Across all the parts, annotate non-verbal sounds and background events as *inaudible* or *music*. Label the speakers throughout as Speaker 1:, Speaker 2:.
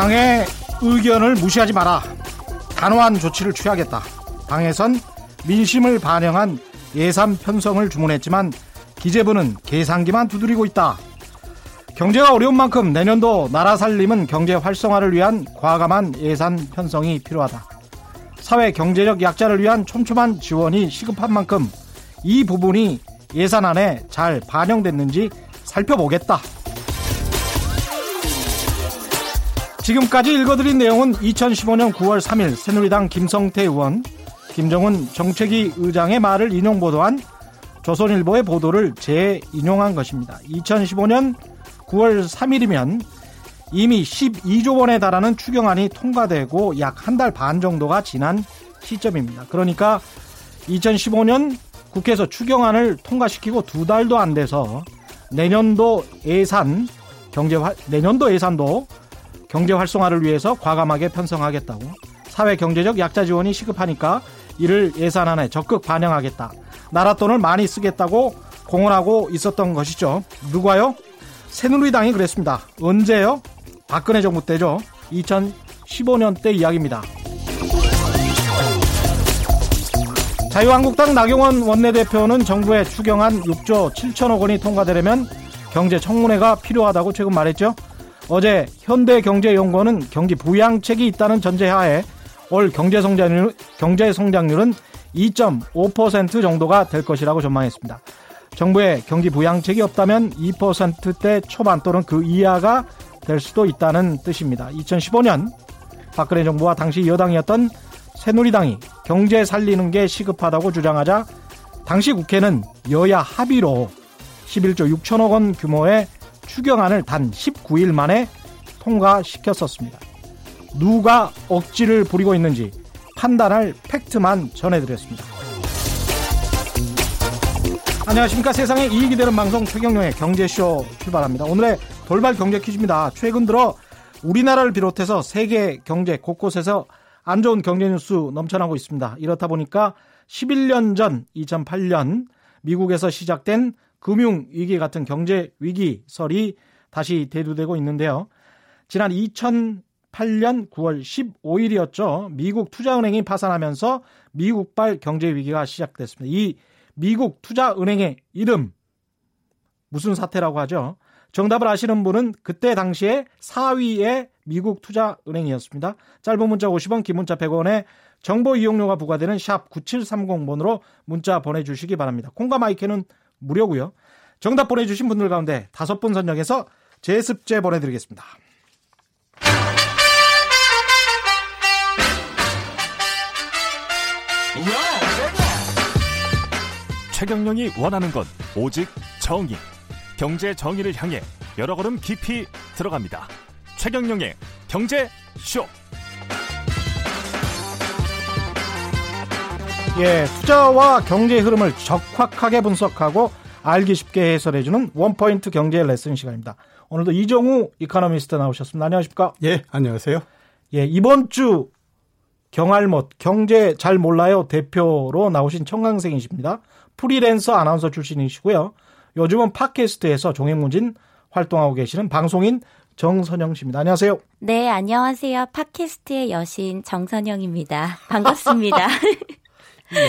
Speaker 1: 당의 의견을 무시하지 마라. 단호한 조치를 취하겠다. 당에선 민심을 반영한 예산 편성을 주문했지만 기재부는 계산기만 두드리고 있다. 경제가 어려운 만큼 내년도 나라 살림은 경제 활성화를 위한 과감한 예산 편성이 필요하다. 사회 경제적 약자를 위한 촘촘한 지원이 시급한 만큼 이 부분이 예산안에 잘 반영됐는지 살펴보겠다. 지금까지 읽어드린 내용은 2015년 9월 3일 새누리당 김성태 의원, 김정은 정책위 의장의 말을 인용 보도한 조선일보의 보도를 재인용한 것입니다. 2015년 9월 3일이면 이미 12조 원에 달하는 추경안이 통과되고 약 한 달 반 정도가 지난 시점입니다. 그러니까 2015년 국회에서 추경안을 통과시키고 두 달도 안 돼서 내년도 예산 경제 내년도 예산도 경제 활성화를 위해서 과감하게 편성하겠다고 사회 경제적 약자 지원이 시급하니까 이를 예산안에 적극 반영하겠다. 나라 돈을 많이 쓰겠다고 공언하고 있었던 것이죠. 누가요? 새누리당이 그랬습니다. 언제요? 박근혜 정부 때죠. 2015년 때 이야기입니다. 자유한국당 나경원 원내대표는 정부의 추경안 6조 7천억 원이 통과되려면 경제 청문회가 필요하다고 최근 말했죠. 어제 현대경제연구원은 경기 부양책이 있다는 전제하에 올 경제 성장률, 경제 성장률은 2.5% 정도가 될 것이라고 전망했습니다. 정부의 경기 부양책이 없다면 2%대 초반 또는 그 이하가 될 수도 있다는 뜻입니다. 2015년 박근혜 정부와 당시 여당이었던 새누리당이 경제 살리는 게 시급하다고 주장하자 당시 국회는 여야 합의로 11조 6천억 원 규모의 추경안을 단 19일 만에 통과시켰었습니다. 누가 억지를 부리고 있는지 판단할 팩트만 전해드렸습니다. 안녕하십니까. 세상에 이익이 되는 방송 최경영의 경제쇼 출발합니다. 오늘의 돌발 경제 퀴즈입니다. 최근 들어 우리나라를 비롯해서 세계 경제 곳곳에서 안 좋은 경제 뉴스 넘쳐나고 있습니다. 이렇다 보니까 11년 전 2008년 미국에서 시작된 금융 위기 같은 경제 위기설이 다시 대두되고 있는데요. 지난 2008년 9월 15일이었죠. 미국 투자은행이 파산하면서 미국발 경제 위기가 시작됐습니다. 이 미국 투자은행의 이름 무슨 사태라고 하죠? 정답을 아시는 분은 그때 당시에 4위의 미국 투자은행이었습니다. 짧은 문자 50원, 긴 문자 100원에 정보 이용료가 부과되는 샵 9730번으로 문자 보내주시기 바랍니다. 콩과 마이크는 무료고요. 정답 보내주신 분들 가운데 다섯 분 선정해서 제습제 보내드리겠습니다.
Speaker 2: 최경령이 원하는 건 오직 정의. 경제 정의를 향해 여러 걸음 깊이 들어갑니다. 최경령의 경제 쇼.
Speaker 1: 예, 투자와 경제 흐름을 적확하게 분석하고 알기 쉽게 해설해주는 원포인트 경제 레슨 시간입니다. 오늘도 이정우 이카노미스트 나오셨습니다. 안녕하십니까?
Speaker 3: 예, 안녕하세요.
Speaker 1: 예, 이번 주 경알못 경제 잘 몰라요 대표로 나오신 청강생이십니다. 프리랜서 아나운서 출신이시고요. 요즘은 팟캐스트에서 종횡무진 활동하고 계시는 방송인 정선영 씨입니다. 안녕하세요.
Speaker 4: 네, 안녕하세요. 팟캐스트의 여신 정선영입니다. 반갑습니다. *laughs*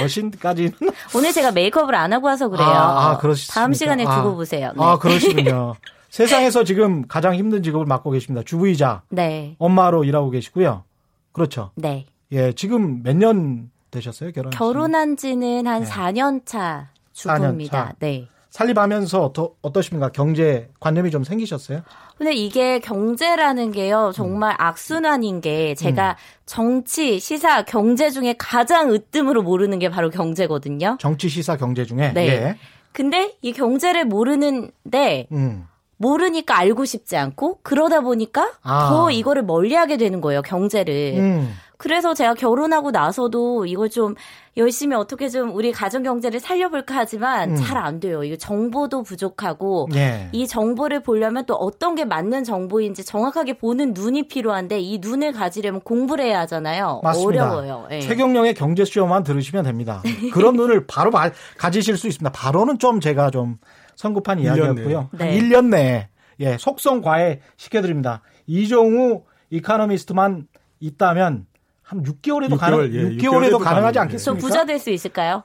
Speaker 1: 여신까지는 *laughs*
Speaker 4: 오늘 제가 메이크업을 안 하고 와서 그래요. 아, 아 그러시습니까? 다음 시간에 두고 아, 보세요.
Speaker 1: 네. 아, 그러시군요. *laughs* 세상에서 지금 가장 힘든 직업을 맡고 계십니다. 주부이자 네. 엄마로 일하고 계시고요. 그렇죠.
Speaker 4: 네.
Speaker 1: 예, 지금 몇 년 되셨어요? 결혼
Speaker 4: 결혼한 지는 한 네. 4년 차 주부입니다. 4년 차. 네.
Speaker 1: 살림하면서 어떠, 어떠십니까? 경제 관념이 좀 생기셨어요?
Speaker 4: 근데 이게 경제라는 게요, 정말 음. 악순환인 게 제가 음. 정치, 시사, 경제 중에 가장 으뜸으로 모르는 게 바로 경제거든요.
Speaker 1: 정치, 시사, 경제 중에?
Speaker 4: 네. 예. 근데 이 경제를 모르는데, 음. 모르니까 알고 싶지 않고 그러다 보니까 아. 더 이거를 멀리 하게 되는 거예요 경제를. 음. 그래서 제가 결혼하고 나서도 이걸 좀 열심히 어떻게 좀 우리 가정 경제를 살려볼까 하지만 음. 잘안 돼요. 이거 정보도 부족하고 예. 이 정보를 보려면 또 어떤 게 맞는 정보인지 정확하게 보는 눈이 필요한데 이 눈을 가지려면 공부를 해야 하잖아요. 맞습니다. 어려워요.
Speaker 1: 예. 최경령의 경제 쇼만 들으시면 됩니다. 그런 눈을 바로 가지실 수 있습니다. 바로는 좀 제가 좀 성급한 이야기였고요. 네. 1년 내에 예, 속성 과외 시켜드립니다. 이종우 이카노미스트만 있다면 한 6개월에도 6개월, 가능, 예, 6개월에도 가능하지 않겠습니까?
Speaker 4: 저 부자 될 수 있을까요?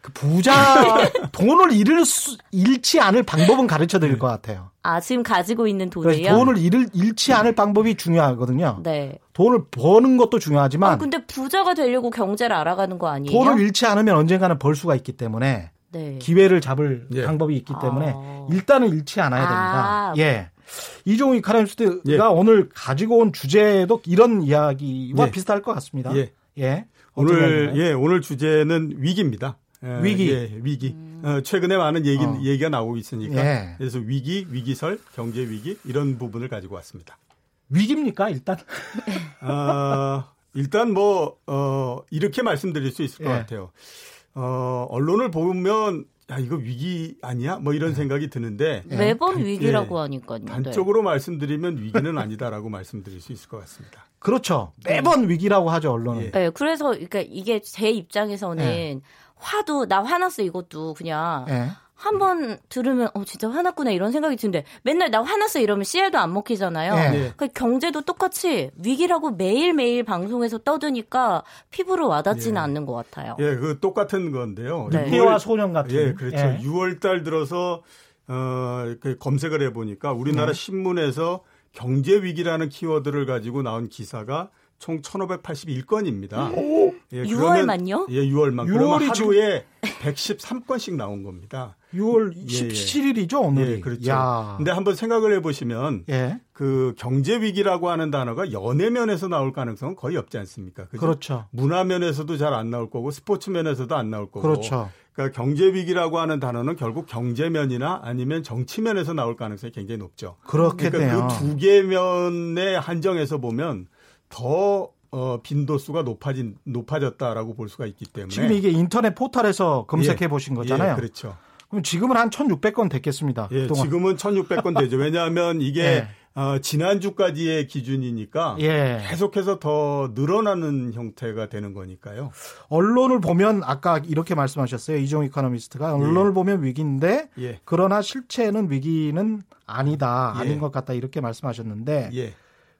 Speaker 1: 그 부자 *laughs* 돈을 잃을 수, 잃지 않을 방법은 가르쳐 드릴 것 같아요.
Speaker 4: 아 지금 가지고 있는 돈이요?
Speaker 1: 돈을 잃을 잃지 않을 방법이 중요하거든요.
Speaker 4: 네.
Speaker 1: 돈을 버는 것도 중요하지만.
Speaker 4: 아, 근데 부자가 되려고 경제를 알아가는 거 아니에요?
Speaker 1: 돈을 잃지 않으면 언젠가는 벌 수가 있기 때문에 네. 기회를 잡을 예. 방법이 있기 때문에 아. 일단은 잃지 않아야 됩니다. 아. 예. 이종희 카라미스트가 예. 오늘 가지고 온 주제도 이런 이야기와 예. 비슷할 것 같습니다.
Speaker 3: 예. 예. 오늘 예 오늘 주제는 위기입니다.
Speaker 1: 예, 위기.
Speaker 3: 예, 위기. 음. 어, 최근에 많은 얘기, 어. 얘기가 나오고 있으니까. 예. 그래서 위기, 위기설, 경제 위기, 이런 부분을 가지고 왔습니다.
Speaker 1: 위기입니까, 일단?
Speaker 3: 어, 일단 뭐, 어, 이렇게 말씀드릴 수 있을 것 예. 같아요. 어, 언론을 보면 야 이거 위기 아니야? 뭐 이런 네. 생각이 드는데
Speaker 4: 네. 매번 단, 위기라고 예, 하니까요.
Speaker 3: 단적으로 네. 말씀드리면 위기는 *laughs* 아니다라고 말씀드릴 수 있을 것 같습니다.
Speaker 1: 그렇죠. 매번 위기라고 하죠 언론은.
Speaker 4: 예. 네, 그래서 그러니까 이게 제 입장에서는 네. 화도 나 화났어 이것도 그냥 네. 한 번 들으면 어 진짜 화났구나 이런 생각이 드는데 맨날 나 화났어 이러면 씨알도 안 먹히잖아요. 네. 그 경제도 똑같이 위기라고 매일 매일 방송에서 떠드니까 피부로 와닿지는 예. 않는 것 같아요.
Speaker 3: 예, 그 똑같은 건데요.
Speaker 1: 네. 피와 소년 같은.
Speaker 3: 예, 그렇죠. 예. 6월 달 들어서 어, 그 검색을 해 보니까 우리나라 네. 신문에서 경제 위기라는 키워드를 가지고 나온 기사가 총 1,581건입니다. 오,
Speaker 4: 예, 6월만요?
Speaker 3: 예, 6월만. 그러면 하루에 113건씩 나온 겁니다.
Speaker 1: 6월 17일이죠, 예, 오늘이.
Speaker 3: 예, 그렇죠. 야. 근데 한번 생각을 해보시면 예. 그 경제 위기라고 하는 단어가 연애 면에서 나올 가능성은 거의 없지 않습니까?
Speaker 1: 그죠? 그렇죠.
Speaker 3: 문화 면에서도 잘 안 나올 거고 스포츠 면에서도 안 나올 거고.
Speaker 1: 그렇죠.
Speaker 3: 그러니까 경제 위기라고 하는 단어는 결국 경제 면이나 아니면 정치 면에서 나올 가능성이 굉장히 높죠.
Speaker 1: 그렇겠네요.
Speaker 3: 그러니까 그 두 개 면에 한정해서 보면 더 어, 빈도수가 높아진 높아졌다라고 볼 수가 있기 때문에
Speaker 1: 지금 이게 인터넷 포털에서 검색해 예, 보신 거잖아요.
Speaker 3: 예, 그렇죠.
Speaker 1: 그럼 지금은 한 1,600건 됐겠습니다.
Speaker 3: 예, 그동안. 지금은 1,600건 되죠. 왜냐하면 *laughs* 이게 예. 어, 지난주까지의 기준이니까 예. 계속해서 더 늘어나는 형태가 되는 거니까요.
Speaker 1: 언론을 보면 아까 이렇게 말씀하셨어요. 이종 이카노미스트가 언론을 예. 보면 위기인데 예. 그러나 실체는 위기는 아니다. 아닌 것 같다. 이렇게 말씀하셨는데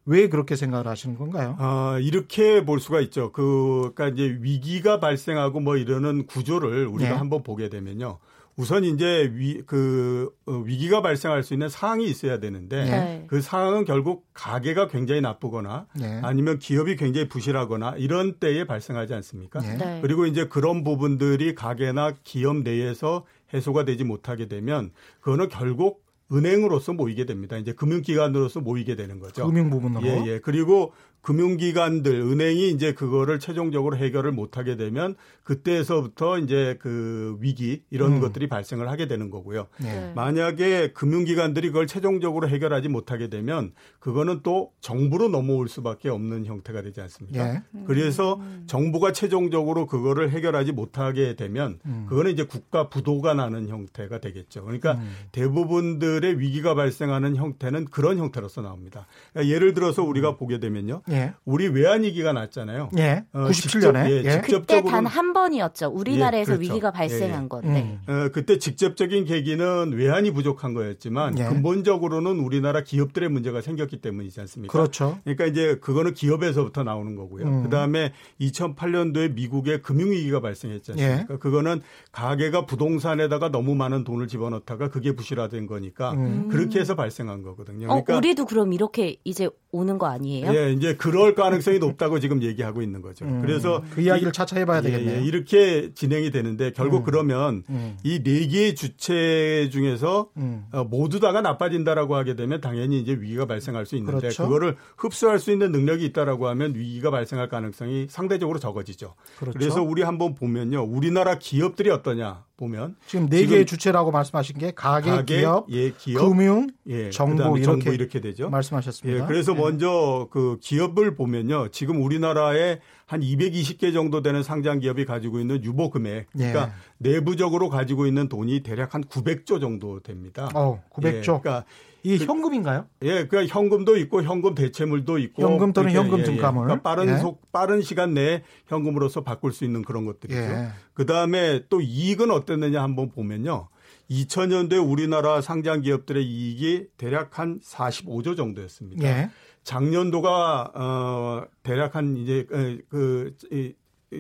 Speaker 1: 왜 그렇게 생각을 하시는 건가요?
Speaker 3: 아, 이렇게 볼 수가 있죠. 그, 그니까 이제 위기가 발생하고 뭐 이러는 구조를 우리가 네. 한번 보게 되면요. 우선 이제 위, 그, 어, 위기가 발생할 수 있는 상황이 있어야 되는데 네. 그 상황은 결국 가게가 굉장히 나쁘거나 네. 아니면 기업이 굉장히 부실하거나 이런 때에 발생하지 않습니까? 네. 네. 그리고 이제 그런 부분들이 가게나 기업 내에서 해소가 되지 못하게 되면 그거는 결국 은행으로서 모이게 됩니다. 이제 금융기관으로서 모이게 되는 거죠.
Speaker 1: 금융 부분으로.
Speaker 3: 예, 예. 그리고 금융기관들, 은행이 이제 그거를 최종적으로 해결을 못하게 되면 그때서부터 이제 그 위기 이런 음. 것들이 발생을 하게 되는 거고요. 네. 만약에 금융기관들이 그걸 최종적으로 해결하지 못하게 되면 그거는 또 정부로 넘어올 수밖에 없는 형태가 되지 않습니까? 네. 그래서 정부가 최종적으로 그거를 해결하지 못하게 되면 음. 그거는 이제 국가 부도가 나는 형태가 되겠죠. 그러니까 음. 대부분들의 위기가 발생하는 형태는 그런 형태로서 나옵니다. 그러니까 예를 들어서 우리가 보게 되면요. 예. 우리 외환위기가 났잖아요.
Speaker 1: 예. 97년에. 어,
Speaker 4: 예, 예. 그때 단 한 번이었죠. 우리나라에서 예, 그렇죠. 위기가 발생한 예, 예. 건데.
Speaker 3: 음. 어, 그때 직접적인 계기는 외환이 부족한 거였지만 예. 근본적으로는 우리나라 기업들의 문제가 생겼기 때문이지 않습니까?
Speaker 1: 그렇죠.
Speaker 3: 그러니까 이제 그거는 기업에서부터 나오는 거고요. 음. 그다음에 2008년도에 미국의 금융위기가 발생했지 않습니까? 그거는 가게가 부동산에다가 너무 많은 돈을 집어넣다가 그게 부실화된 거니까 음. 그렇게 해서 발생한 거거든요.
Speaker 4: 어, 그러니까 어, 우리도 그럼 이렇게 이제 오는 거 아니에요?
Speaker 3: 예, 이제 그럴 가능성이 높다고 지금 얘기하고 있는 거죠. 음, 그래서
Speaker 1: 그 이야기를 차차 해봐야 예, 되겠네요.
Speaker 3: 예, 이렇게 진행이 되는데 결국 음, 그러면 음. 이네 개의 주체 중에서 음. 어, 모두 다가 나빠진다라고 하게 되면 당연히 이제 위기가 발생할 수 있는데 그렇죠. 그거를 흡수할 수 있는 능력이 있다라고 하면 위기가 발생할 가능성이 상대적으로 적어지죠. 그렇죠. 그래서 우리 한번 보면요, 우리나라 기업들이 어떠냐 보면
Speaker 1: 지금 네 개의 주체라고 말씀하신 게 가계, 가계 기업, 예, 기업, 금융, 예, 정부 이렇게, 정부
Speaker 3: 이렇게 되죠.
Speaker 1: 말씀하셨습니다.
Speaker 3: 예, 그래서 예. 먼저 그 기업을 보면요. 지금 우리나라에 한 220개 정도 되는 상장 기업이 가지고 있는 유보 금액, 그러니까 예. 내부적으로 가지고 있는 돈이 대략 한 900조 정도 됩니다.
Speaker 1: 어, 900조. 예, 그러니까 이 그, 현금인가요?
Speaker 3: 예, 그러니까 현금도 있고 현금 대체물도 있고
Speaker 1: 현금 또는 현금 예, 증감을
Speaker 3: 그러니까 빠른 예. 속 빠른 시간 내에 현금으로서 바꿀 수 있는 그런 것들이죠. 예. 그다음에 또 이익은 어땠느냐 한번 보면요. 2000년도에 우리나라 상장 기업들의 이익이 대략 한 45조 정도였습니다. 예. 작년도가 어 대략 한 이제 그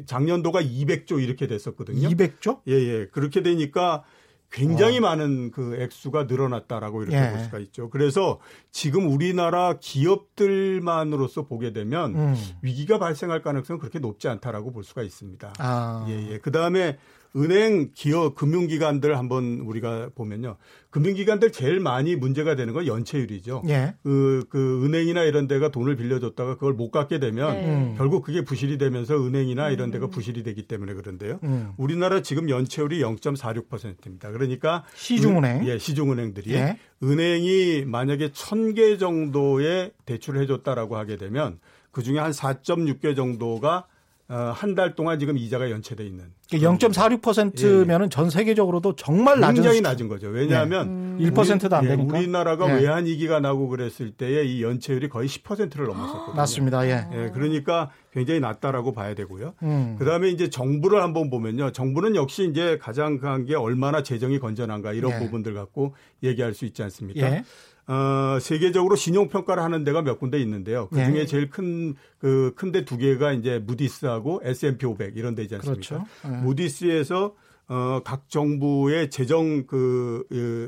Speaker 3: 작년도가 200조 이렇게 됐었거든요.
Speaker 1: 200조?
Speaker 3: 예, 예. 그렇게 되니까 굉장히 어. 많은 그 액수가 늘어났다라고 이렇게 예. 볼 수가 있죠. 그래서 지금 우리나라 기업들만으로서 보게 되면 음. 위기가 발생할 가능성은 그렇게 높지 않다라고 볼 수가 있습니다. 아. 예, 예. 그 다음에 은행, 기업, 금융기관들 한번 우리가 보면요. 금융기관들 제일 많이 문제가 되는 건 연체율이죠. 예. 그, 그 은행이나 이런 데가 돈을 빌려줬다가 그걸 못 갚게 되면 네. 음. 결국 그게 부실이 되면서 은행이나 이런 데가 음. 부실이 되기 때문에 그런데요. 음. 우리나라 지금 연체율이 0.46%입니다. 그러니까
Speaker 1: 시중은행.
Speaker 3: 은, 예, 시중은행들이 예. 은행이 만약에 1000개 정도의 대출을 해줬다라고 하게 되면 그 중에 한 4.6개 정도가 어, 한달 동안 지금 이자가 연체돼 있는.
Speaker 1: 0.46%면은 예. 전 세계적으로도 정말
Speaker 3: 낮은 굉장히 낮은 거죠. 왜냐하면
Speaker 1: 네. 음. 1%도 안 예, 되니까.
Speaker 3: 우리나라가 예. 외환 위기가 나고 그랬을 때에 이 연체율이 거의 10%를 넘었었거든요.
Speaker 1: 맞습니다. 예.
Speaker 3: 예. 그러니까 굉장히 낮다라고 봐야 되고요. 음. 그다음에 이제 정부를 한번 보면요. 정부는 역시 이제 가장 강한 게 얼마나 재정이 건전한가 이런 예. 부분들 갖고 얘기할 수 있지 않습니까? 예. 어, 세계적으로 신용 평가를 하는 데가 몇 군데 있는데요. 그 중에 네. 제일 큰 그 큰 데 두 개가 이제 무디스하고 S&P 500 이런 데지 않습니까? 그렇죠. 네. 무디스에서 어, 각 정부의 재정 그,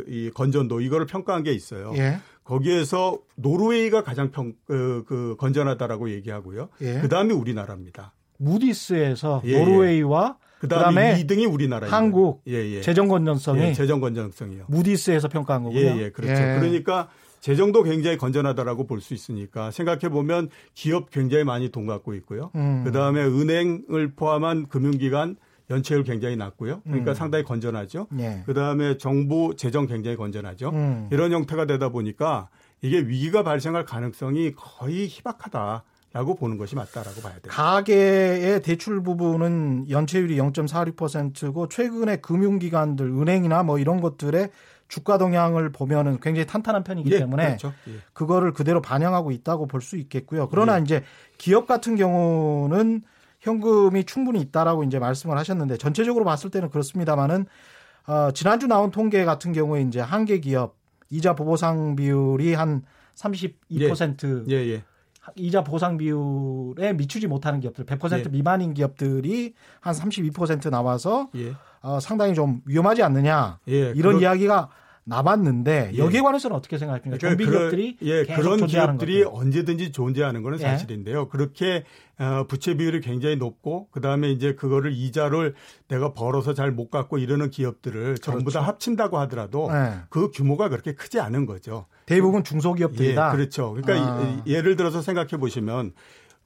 Speaker 3: 이, 건전도 이거를 평가한 게 있어요. 예. 거기에서 노르웨이가 가장 평, 그, 그 건전하다라고 얘기하고요. 예. 그 다음에 우리나라입니다.
Speaker 1: 무디스에서 예, 예. 노르웨이와
Speaker 3: 그다음에 2등이 우리나라
Speaker 1: 한국 예, 예. 재정 건전성이 예,
Speaker 3: 재정 건전성이요.
Speaker 1: 무디스에서 평가한 거고요.
Speaker 3: 예, 예, 그렇죠. 예. 그러니까 재정도 굉장히 건전하다라고 볼 수 있으니까 생각해 보면 기업 굉장히 많이 돈 갖고 있고요. 음. 그다음에 은행을 포함한 금융기관 연체율 굉장히 낮고요. 그러니까 음. 상당히 건전하죠. 예. 그다음에 정부 재정 굉장히 건전하죠. 음. 이런 형태가 되다 보니까 이게 위기가 발생할 가능성이 거의 희박하다. 라고 보는 것이 맞다라고 봐야 돼요.
Speaker 1: 가계의 대출 부분은 연체율이 0.46%고 최근에 금융기관들 은행이나 뭐 이런 것들의 주가 동향을 보면은 굉장히 탄탄한 편이기 예, 때문에 그렇죠. 예. 그거를 그대로 반영하고 있다고 볼 수 있겠고요. 그러나 예. 이제 기업 같은 경우는 현금이 충분히 있다라고 이제 말씀을 하셨는데 전체적으로 봤을 때는 그렇습니다만은 어, 지난주 나온 통계 같은 경우에 이제 한계 기업 이자 보보상 비율이 한 32% 예. 예, 예. 이자 보상 비율에 미치지 못하는 기업들 100% 예. 미만인 기업들이 한 32% 나와서 예. 어, 상당히 좀 위험하지 않느냐 예. 이런 그런... 이야기가 나봤는데 예. 여기에 관해서는 어떻게 생각하십니까? 그러니까 좀비 기업들이
Speaker 3: 예, 그런 기업들이 것들. 언제든지 존재하는 것은 예. 사실인데요. 그렇게 어, 부채 비율이 굉장히 높고 그 다음에 이제 그거를 이자를 내가 벌어서 잘 못 갚고 이러는 기업들을 전부 그렇죠. 다 합친다고 하더라도 네. 그 규모가 그렇게 크지 않은 거죠.
Speaker 1: 대부분 중소기업들이다.
Speaker 3: 예, 그렇죠. 그러니까 아. 예를 들어서 생각해 보시면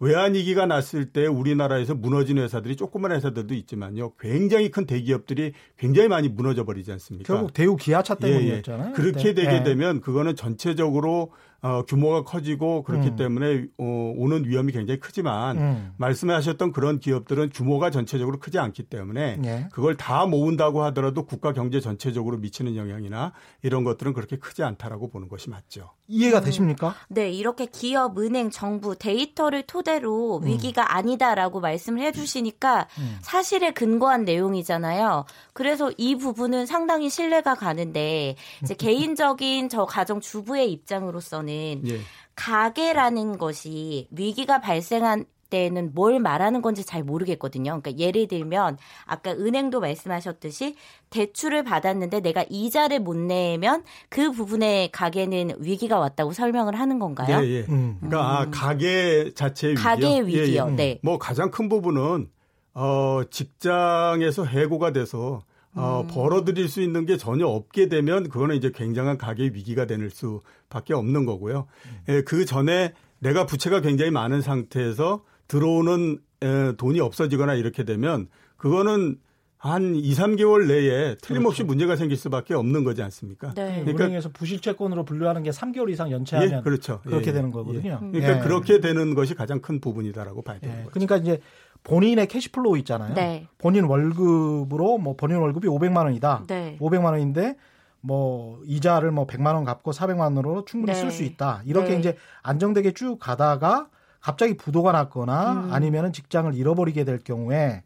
Speaker 3: 외환위기가 났을 때 우리나라에서 무너진 회사들이 조그만 회사들도 있지만요. 굉장히 큰 대기업들이 굉장히 많이 무너져 버리지 않습니까?
Speaker 1: 결국 대우 기아차 때문이었잖아요. 예,
Speaker 3: 예. 그렇게 되게 예. 되면 그거는 전체적으로 어, 규모가 커지고 그렇기 음. 때문에 어, 오는 위험이 굉장히 크지만 음. 말씀하셨던 그런 기업들은 규모가 전체적으로 크지 않기 때문에 예. 그걸 다 모은다고 하더라도 국가 경제 전체적으로 미치는 영향이나 이런 것들은 그렇게 크지 않다라고 보는 것이 맞죠.
Speaker 1: 이해가 되십니까?
Speaker 4: 음. 네, 이렇게 기업, 은행, 정부 데이터를 토대로 음. 위기가 아니다라고 말씀을 해주시니까 음. 사실에 근거한 내용이잖아요. 그래서 이 부분은 상당히 신뢰가 가는데 이제 개인적인 저 가정 주부의 입장으로서는 보면은 예. 가계라는 것이 위기가 발생한 때는 뭘 말하는 건지 잘 모르겠거든요. 그러니까 예를 들면 아까 은행도 말씀하셨듯이 대출을 받았는데 내가 이자를 못 내면 그 부분에 가게는 위기가 왔다고 설명을 하는 건가요?
Speaker 3: 예, 예. 음. 그러니까 음. 가게 자체의 위기요.
Speaker 4: 가계 위기요. 예, 예. 네.
Speaker 3: 뭐 가장 큰 부분은 어 직장에서 해고가 돼서 어, 음. 벌어들일 수 있는 게 전혀 없게 되면 그거는 이제 굉장한 가계 위기가 되는 수밖에 없는 거고요. 음. 예, 그 전에 내가 부채가 굉장히 많은 상태에서 들어오는 에, 돈이 없어지거나 이렇게 되면 그거는 한 2, 3개월 내에 틀림없이 그렇죠. 문제가 생길 수밖에 없는 거지 않습니까?
Speaker 1: 네. 그러니까 은행에서 부실채권으로 분류하는 게 3개월 이상 연체하면 예, 그렇죠. 그렇게 예, 되는 거거든요.
Speaker 3: 예. 그러니까 예. 그렇게 되는 것이 가장 큰 부분이다라고 봐야 되는 예. 거죠.
Speaker 1: 그러니까 이제 본인의 cash flow 있잖아요. 네. 본인 월급으로 뭐 본인 월급이 500만 원이다. 네. 500만 원인데 뭐 이자를 뭐 100만 원 갚고 400만 원으로 충분히 네. 쓸수 있다. 이렇게 네. 이제 안정되게 쭉 가다가 갑자기 부도가 났거나 음. 아니면은 직장을 잃어버리게 될 경우에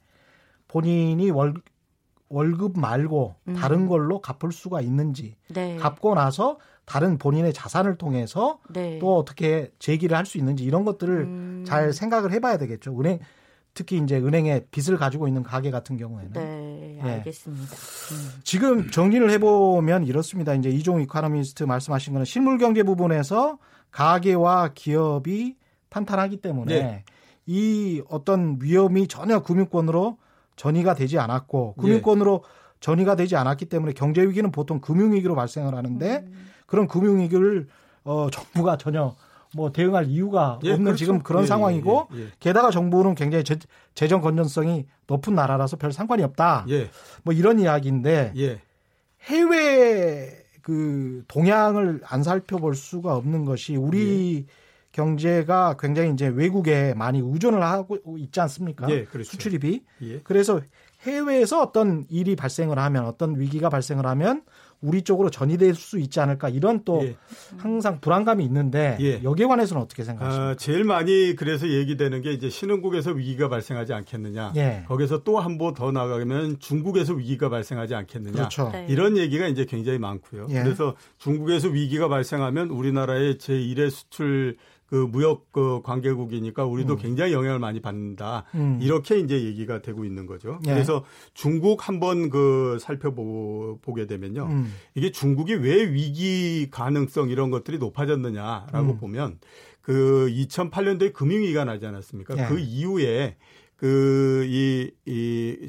Speaker 1: 본인이 월 월급 말고 음. 다른 걸로 갚을 수가 있는지 네. 갚고 나서 다른 본인의 자산을 통해서 네. 또 어떻게 제기를 할 수 있는지 이런 것들을 음. 잘 생각을 해봐야 되겠죠. 은행 특히 이제 은행에 빚을 가지고 있는 가게 같은 경우에는.
Speaker 4: 네, 예. 알겠습니다. 예. 음.
Speaker 1: 지금 정리를 해보면 이렇습니다. 이제 이종 이카노미스트 말씀하신 거는 실물 경제 부분에서 가계와 기업이 탄탄하기 때문에 네. 이 어떤 위험이 전혀 금융권으로 전이가 되지 않았고 금융권으로 네. 전이가 되지 않았기 때문에 경제 위기는 보통 금융 위기로 발생을 하는데 음. 그런 금융 위기를 어 정부가 전혀 뭐 대응할 이유가 예, 없는 그렇죠. 지금 그런 예, 상황이고 예, 예, 게다가 정부는 굉장히 재, 재정 건전성이 높은 나라라서 별 상관이 없다. 예. 뭐 이런 이야기인데 예. 해외 그 동향을 안 살펴볼 수가 없는 것이 우리 경제가 굉장히 이제 외국에 많이 의존을 하고 있지 않습니까? 그렇죠. 수출입이. 그래서 해외에서 어떤 일이 발생을 하면 어떤 위기가 발생을 하면 우리 쪽으로 전이될 수 있지 않을까 이런 또 예. 항상 불안감이 있는데 예. 여기에 관해서는 어떻게 생각하십니까? 아,
Speaker 3: 제일 많이 그래서 얘기되는 게 이제 신흥국에서 위기가 발생하지 않겠느냐. 예. 거기서 또 한 번 더 나가면 중국에서 위기가 발생하지 않겠느냐. 그렇죠. 네. 이런 얘기가 이제 굉장히 많고요. 예. 그래서 중국에서 위기가 발생하면 우리나라의 제1의 수출 그 무역 그 관계국이니까 우리도 음. 굉장히 영향을 많이 받는다. 음. 이렇게 이제 얘기가 되고 있는 거죠. 예. 그래서 중국 한번 그 살펴보게 되면요. 음. 이게 중국이 왜 위기 가능성 이런 것들이 높아졌느냐라고 음. 보면 그 2008년도에 금융위기가 나지 않았습니까? 예. 그 이후에 그이이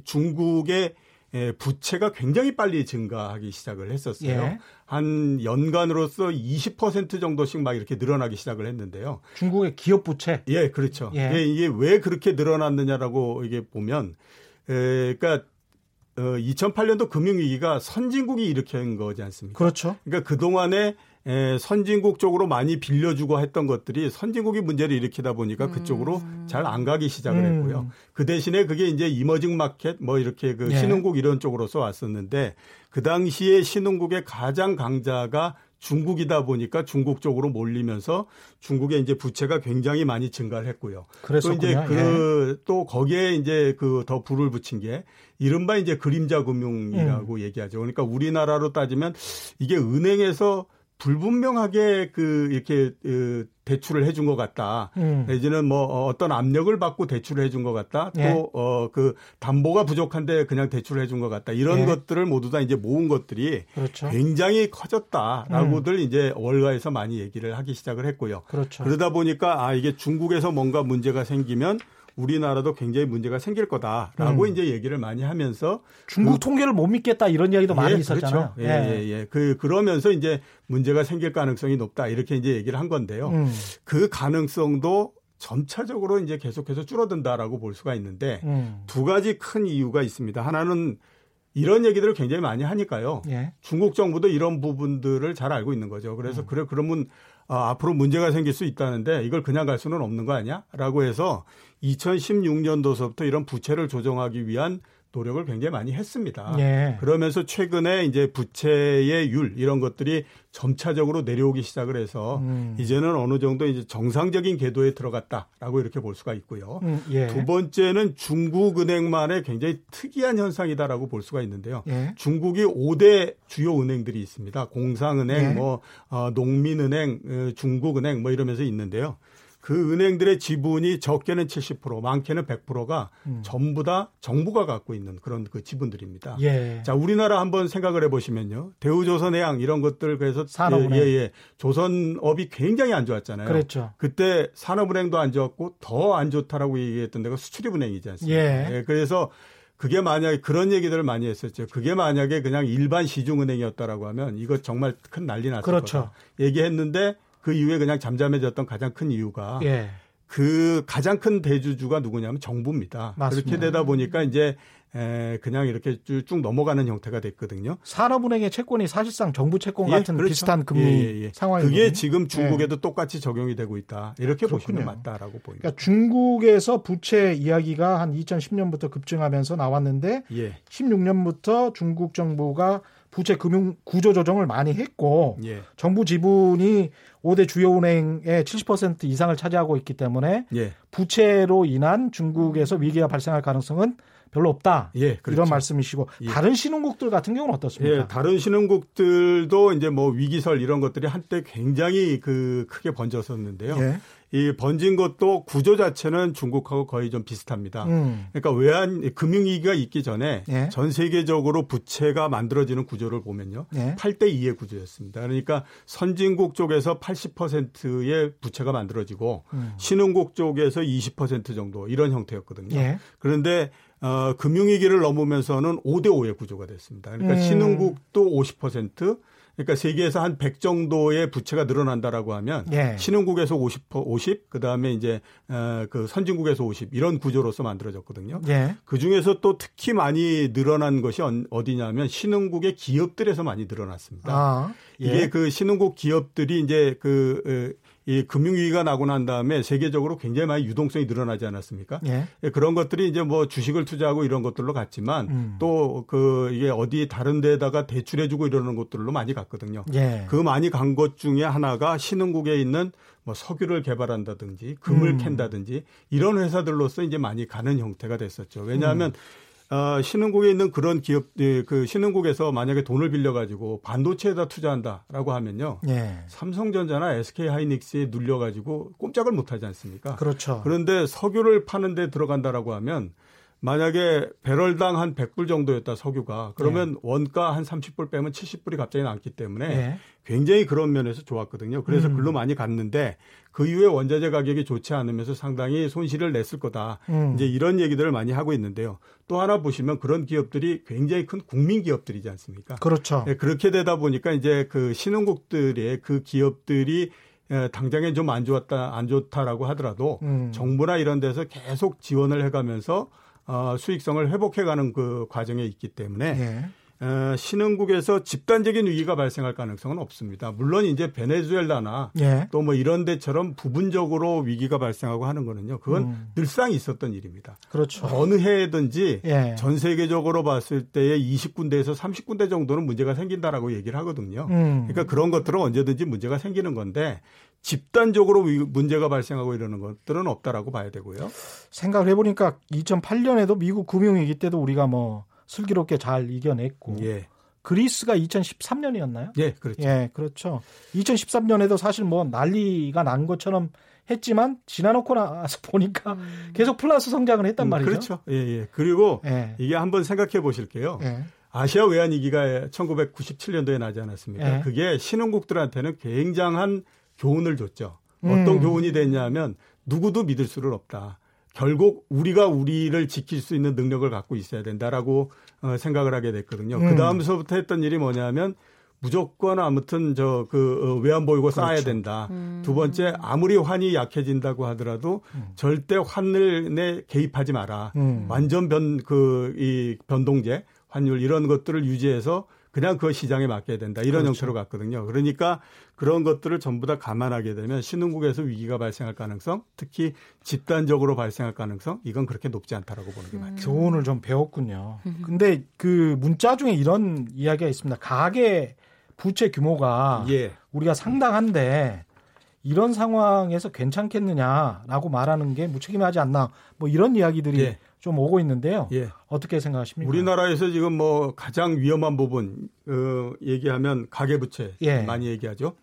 Speaker 3: 중국의 예, 부채가 굉장히 빨리 증가하기 시작을 했었어요. 예. 한 연간으로서 20% 정도씩 막 이렇게 늘어나기 시작을 했는데요.
Speaker 1: 중국의 기업 부채?
Speaker 3: 예, 그렇죠. 예. 예 이게 왜 그렇게 늘어났느냐라고 이게 보면, 에, 그러니까 어, 2008년도 금융위기가 선진국이 일으킨 거지 않습니까?
Speaker 1: 그렇죠.
Speaker 3: 그러니까 그동안에 에, 선진국 쪽으로 많이 빌려주고 했던 것들이 선진국이 문제를 일으키다 보니까 그쪽으로 음. 잘안 가기 시작을 음. 했고요. 그 대신에 그게 이제 이머징 마켓 뭐 이렇게 그 예. 신흥국 이런 쪽으로서 왔었는데 그 당시에 신흥국의 가장 강자가 중국이다 보니까 중국 쪽으로 몰리면서 중국의 이제 부채가 굉장히 많이 증가를 했고요. 그래서 이제 그또 예. 거기에 이제 그 더 불을 붙인 게 이른바 이제 그림자 금융이라고 음. 얘기하죠. 그러니까 우리나라로 따지면 이게 은행에서 불분명하게 그 이렇게 그 대출을 해준 것 같다. 음. 내지는 뭐 어, 어떤 압력을 받고 대출을 해준 것 같다. 예. 또어 그 담보가 부족한데 그냥 대출을 해준 것 같다. 이런 예. 것들을 모두 다 이제 모은 것들이 그렇죠. 굉장히 커졌다라고들 음. 이제 월가에서 많이 얘기를 하기 시작을 했고요. 그렇죠. 그러다 보니까 아 이게 중국에서 뭔가 문제가 생기면 우리나라도 굉장히 문제가 생길 거다라고 음. 이제 얘기를 많이 하면서
Speaker 1: 중국 그, 통계를 못 믿겠다 이런 이야기도 많이 예, 있었잖아요.
Speaker 3: 그렇죠. 예, 예, 예, 예. 그 그러면서 이제 문제가 생길 가능성이 높다 이렇게 이제 얘기를 한 건데요. 음. 그 가능성도 점차적으로 이제 계속해서 줄어든다라고 볼 수가 있는데 음. 두 가지 큰 이유가 있습니다. 하나는 이런 얘기들을 굉장히 많이 하니까요. 예. 중국 정부도 이런 부분들을 잘 알고 있는 거죠. 그래서 음. 그래 그러면 아, 앞으로 문제가 생길 수 있다는데 이걸 그냥 갈 수는 없는 거 아니야? 라고 해서 2016년도서부터 이런 부채를 조정하기 위한 노력을 굉장히 많이 했습니다. 예. 그러면서 최근에 이제 부채의 율 이런 것들이 점차적으로 내려오기 시작을 해서 음. 이제는 어느 정도 이제 정상적인 궤도에 들어갔다라고 이렇게 볼 수가 있고요. 음, 예. 두 번째는 중국 은행만의 굉장히 특이한 현상이다라고 볼 수가 있는데요. 예. 중국이 5대 주요 은행들이 있습니다. 공상은행, 예. 뭐 어, 농민은행, 어, 중국은행 뭐 이러면서 있는데요. 그 은행들의 지분이 적게는 70%, 많게는 100%가 음. 전부 다 정부가 갖고 있는 그런 그 지분들입니다. 예. 자, 우리나라 한번 생각을 해보시면요. 대우조선해양 이런 것들 그래서 산업은행. 예, 예. 조선업이 굉장히 안 좋았잖아요. 그렇죠. 그때 산업은행도 안 좋았고 더 안 좋다라고 얘기했던 데가 수출입은행이지 않습니까? 예. 예. 그래서 그게 만약에 그런 얘기들을 많이 했었죠. 그게 만약에 그냥 일반 시중은행이었다라고 하면 이거 정말 큰 난리 났을 그렇죠. 거다. 얘기했는데 그 이후에 그냥 잠잠해졌던 가장 큰 이유가 예. 그 가장 큰 대주주가 누구냐면 정부입니다. 맞습니다. 그렇게 되다 보니까 이제 에, 그냥 이렇게 쭉 넘어가는 형태가 됐거든요.
Speaker 1: 산업은행의 채권이 사실상 정부 채권 예, 같은 그렇죠. 비슷한 금리 예, 예, 상황이
Speaker 3: 그게 지금 중국에도 예. 똑같이 적용이 되고 있다. 이렇게 그렇군요. 보시면 맞다라고 보입니다.
Speaker 1: 그러니까 중국에서 부채 이야기가 한 2010년부터 급증하면서 나왔는데 16년부터 예. 중국 정부가 부채 금융 구조 조정을 많이 했고 예. 정부 지분이 5대 주요 은행의 70% 이상을 차지하고 있기 때문에 예. 부채로 인한 중국에서 위기가 발생할 가능성은 별로 없다. 예, 그렇죠. 이런 말씀이시고 예. 다른 신흥국들 같은 경우는 어떻습니까? 예,
Speaker 3: 다른 신흥국들도 이제 뭐 위기설 이런 것들이 한때 굉장히 그 크게 번졌었는데요. 예. 이 번진 것도 구조 자체는 중국하고 거의 좀 비슷합니다. 음. 그러니까 외환 금융위기가 있기 전에 예. 전 세계적으로 부채가 만들어지는 구조를 보면요. 예. 8대 2의 구조였습니다. 그러니까 선진국 쪽에서 80%의 부채가 만들어지고 음. 신흥국 쪽에서 20% 정도 이런 형태였거든요. 예. 그런데 어, 금융위기를 넘으면서는 5대 5의 구조가 됐습니다. 그러니까 음. 신흥국도 50%, 그러니까 세계에서 한 100 정도의 부채가 늘어난다라고 하면 예. 신흥국에서 50, 50, 그다음에 이제 어, 그 선진국에서 50 이런 구조로서 만들어졌거든요. 예. 그 중에서 또 특히 많이 늘어난 것이 어디냐면 신흥국의 기업들에서 많이 늘어났습니다. 아, 예. 이게 그 신흥국 기업들이 이제 그 이 금융위기가 나고 난 다음에 세계적으로 굉장히 많이 유동성이 늘어나지 않았습니까? 예. 예 그런 것들이 이제 뭐 주식을 투자하고 이런 것들로 갔지만 음. 또그 이게 어디 다른 데다가 대출해주고 이러는 것들로 많이 갔거든요. 예. 그 많이 간 것 중에 하나가 신흥국에 있는 뭐 석유를 개발한다든지 금을 음. 캔다든지 이런 회사들로서 이제 많이 가는 형태가 됐었죠. 왜냐하면 음. 어, 신흥국에 있는 그런 기업, 예, 그 신흥국에서 만약에 돈을 빌려가지고 반도체에다 투자한다라고 하면요. 예. 삼성전자나 SK 하이닉스에 눌려가지고 꼼짝을 못 하지 않습니까?
Speaker 1: 그렇죠.
Speaker 3: 그런데 석유를 파는데 들어간다라고 하면 만약에 배럴당 한 100불 정도였다 석유가 그러면 네. 원가 한 30불 빼면 70불이 갑자기 남기 때문에 네. 굉장히 그런 면에서 좋았거든요. 그래서 음. 글로 많이 갔는데 그 이후에 원자재 가격이 좋지 않으면서 상당히 손실을 냈을 거다. 음. 이제 이런 얘기들을 많이 하고 있는데요. 또 하나 보시면 그런 기업들이 굉장히 큰 국민 기업들이지 않습니까?
Speaker 1: 그렇죠.
Speaker 3: 네, 그렇게 되다 보니까 이제 그 신흥국들의 그 기업들이 당장에 좀안 좋았다, 안 좋다라고 하더라도 음. 정부나 이런 데서 계속 지원을 해가면서 어, 수익성을 회복해가는 그 과정에 있기 때문에 예. 어, 신흥국에서 집단적인 위기가 발생할 가능성은 없습니다. 물론 이제 베네수엘라나 예. 또뭐 이런 데처럼 부분적으로 위기가 발생하고 하는 거는요. 그건 음. 늘상 있었던 일입니다.
Speaker 1: 그렇죠.
Speaker 3: 어느 해든지 예. 전 세계적으로 봤을 때에 20군데에서 30군데 정도는 문제가 생긴다라고 얘기를 하거든요. 음. 그러니까 그런 것들은 언제든지 문제가 생기는 건데 집단적으로 문제가 발생하고 이러는 것들은 없다라고 봐야 되고요.
Speaker 1: 생각을 해보니까 2008년에도 미국 금융위기 때도 우리가 뭐 슬기롭게 잘 이겨냈고 예. 그리스가 2013년이었나요?
Speaker 3: 예, 그렇죠.
Speaker 1: 예, 그렇죠. 2013년에도 사실 뭐 난리가 난 것처럼 했지만 지나놓고 나서 *laughs* 보니까 음. 계속 플러스 성장을 했단 음, 말이죠.
Speaker 3: 그렇죠. 예, 예. 그리고 예. 이게 한번 생각해 보실게요. 예. 아시아 외환 위기가 1997년도에 나지 않았습니까? 예. 그게 신흥국들한테는 굉장한 교훈을 줬죠. 어떤 음. 교훈이 됐냐면 누구도 믿을 수는 없다. 결국 우리가 우리를 지킬 수 있는 능력을 갖고 있어야 된다라고 어, 생각을 하게 됐거든요. 음. 그 다음서부터 했던 일이 뭐냐면 무조건 아무튼 저그 어, 외환 보이고 그렇죠. 쌓아야 된다. 음. 두 번째 아무리 환이 약해진다고 하더라도 음. 절대 환을 개입하지 마라. 음. 완전 변 그 이 변동제 환율 이런 것들을 유지해서 그냥 그 시장에 맡겨야 된다. 이런 그렇죠. 형태로 갔거든요. 그러니까 그런 것들을 전부 다 감안하게 되면 신흥국에서 위기가 발생할 가능성, 특히 집단적으로 발생할 가능성, 이건 그렇게 높지 않다라고 보는 게 맞죠.
Speaker 1: 교훈을 좀 배웠군요. 근데 그 문자 중에 이런 이야기가 있습니다. 가계 부채 규모가 예. 우리가 상당한데 이런 상황에서 괜찮겠느냐라고 말하는 게 무책임하지 않나 뭐 이런 이야기들이 예. 좀 오고 있는데요. 예. 어떻게 생각하십니까?
Speaker 3: 우리나라에서 지금 뭐 가장 위험한 부분 어, 얘기하면 가계부채 예. 많이 얘기하죠.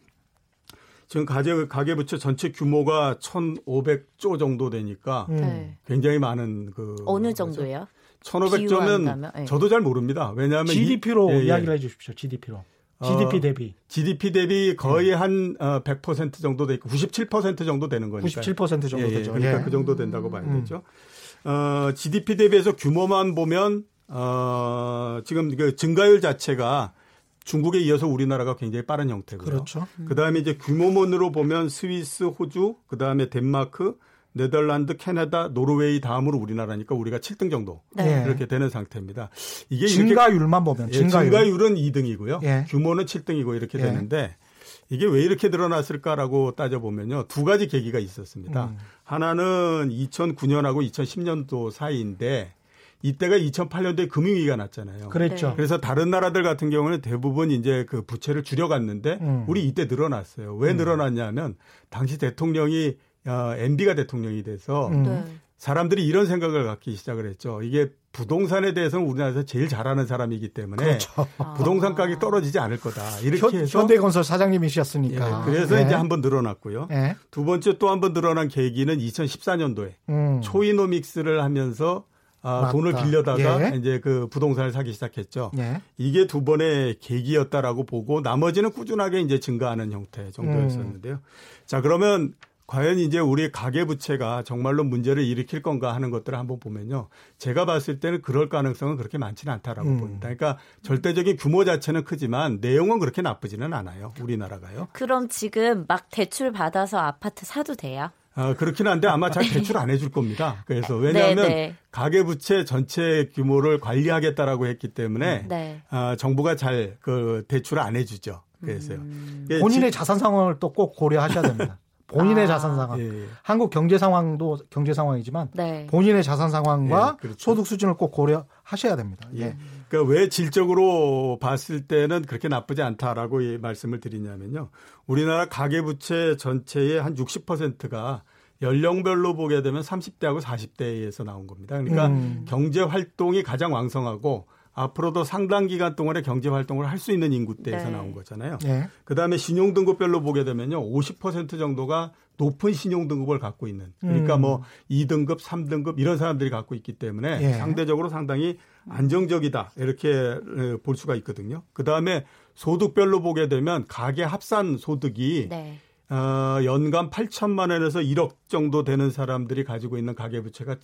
Speaker 3: 지금 가계, 가계부채 전체 규모가 1,500조 정도 되니까 음. 네. 굉장히 많은 그
Speaker 4: 어느 정도예요?
Speaker 3: 1,500조면 네. 저도 잘 모릅니다. 왜냐하면
Speaker 1: GDP로 이, 예, 예, 이야기를 해주십시오. GDP로. GDP 어, 대비.
Speaker 3: GDP 대비 거의 네. 한100% 어, 정도 돼 있고 97% 정도 되는 거니까.
Speaker 1: 97% 정도
Speaker 3: 예,
Speaker 1: 되죠.
Speaker 3: 그러니까 예. 그 정도 된다고 봐야 음. 되죠. 어, GDP 대비해서 규모만 보면 어, 지금 그 증가율 자체가 중국에 이어서 우리나라가 굉장히 빠른 형태고요.
Speaker 1: 그렇죠.
Speaker 3: 음. 그다음에 이제 규모만으로 보면 스위스, 호주, 그다음에 덴마크, 네덜란드, 캐나다, 노르웨이 다음으로 우리나라니까 우리가 7등 정도 네. 이렇게 되는 상태입니다.
Speaker 1: 이게 증가율만 보면
Speaker 3: 예, 증가율. 은 2등이고요. 예. 규모는 7등이고 이렇게 예. 되는데 이게 왜 이렇게 늘어났을까라고 따져보면요. 두 가지 계기가 있었습니다. 음. 하나는 2009년하고 2010년도 사이인데 이때가 2008년도에 금융위기가 났잖아요.
Speaker 1: 그랬죠. 네.
Speaker 3: 그래서 다른 나라들 같은 경우는 대부분 이제 그 부채를 줄여갔는데 음. 우리 이때 늘어났어요. 왜 음. 늘어났냐면 당시 대통령이 어, MB가 대통령이 돼서 음. 네. 사람들이 이런 생각을 갖기 시작을 했죠. 이게 부동산에 대해서는 우리나라에서 제일 잘하는 사람이기 때문에 그렇죠. 부동산 가격이 떨어지지 않을 거다. 이렇게
Speaker 1: 해서 현대건설 사장님이셨으니까.
Speaker 3: 예, 그래서 네. 이제 한 번 늘어났고요. 네. 두 번째 또 한 번 늘어난 계기는 2014년도에 음. 초이노믹스를 하면서 아, 돈을 빌려다가 예. 이제 그 부동산을 사기 시작했죠. 예. 이게 두 번의 계기였다라고 보고 나머지는 꾸준하게 이제 증가하는 형태 정도였었는데요. 음. 자, 그러면 과연 이제 우리 가계 부채가 정말로 문제를 일으킬 건가 하는 것들을 한번 보면요. 제가 봤을 때는 그럴 가능성은 그렇게 많지는 않다라고 음. 봅니다. 그러니까 절대적인 규모 자체는 크지만 내용은 그렇게 나쁘지는 않아요. 우리나라가요.
Speaker 4: 그럼 지금 막 대출 받아서 아파트 사도 돼요?
Speaker 3: 아, 그렇긴 한데 아마 잘 *laughs* 대출 안 해줄 겁니다. 그래서 왜냐하면 네, 네. 가계부채 전체 규모를 관리하겠다라고 했기 때문에 네. 아, 정부가 잘 그 대출을 안 해주죠. 그래서요. 음.
Speaker 1: 본인의 자산 상황을 또 꼭 고려하셔야 됩니다. *laughs* 본인의 아. 자산 상황. 예, 예. 한국 경제 상황도 경제 상황이지만 네. 본인의 자산 상황과 예, 그렇죠. 소득 수준을 꼭 고려하셔야 됩니다. 예.
Speaker 3: 그러니까 왜 질적으로 봤을 때는 그렇게 나쁘지 않다라고 말씀을 드리냐면요. 우리나라 가계 부채 전체의 한 60%가 연령별로 보게 되면 30대하고 40대에서 나온 겁니다. 그러니까 음. 경제 활동이 가장 왕성하고 앞으로도 상당 기간 동안에 경제 활동을 할 수 있는 인구대에서 네. 나온 거잖아요. 네. 그다음에 신용 등급별로 보게 되면요. 50% 정도가 높은 신용 등급을 갖고 있는 그러니까 음. 뭐 2등급, 3등급 이런 사람들이 갖고 있기 때문에 예. 상대적으로 상당히 안정적이다. 이렇게 볼 수가 있거든요. 그다음에 소득별로 보게 되면 가계 합산 소득이 네. 어, 연간 8천만 원에서 1억 정도 되는 사람들이 가지고 있는 가계부채가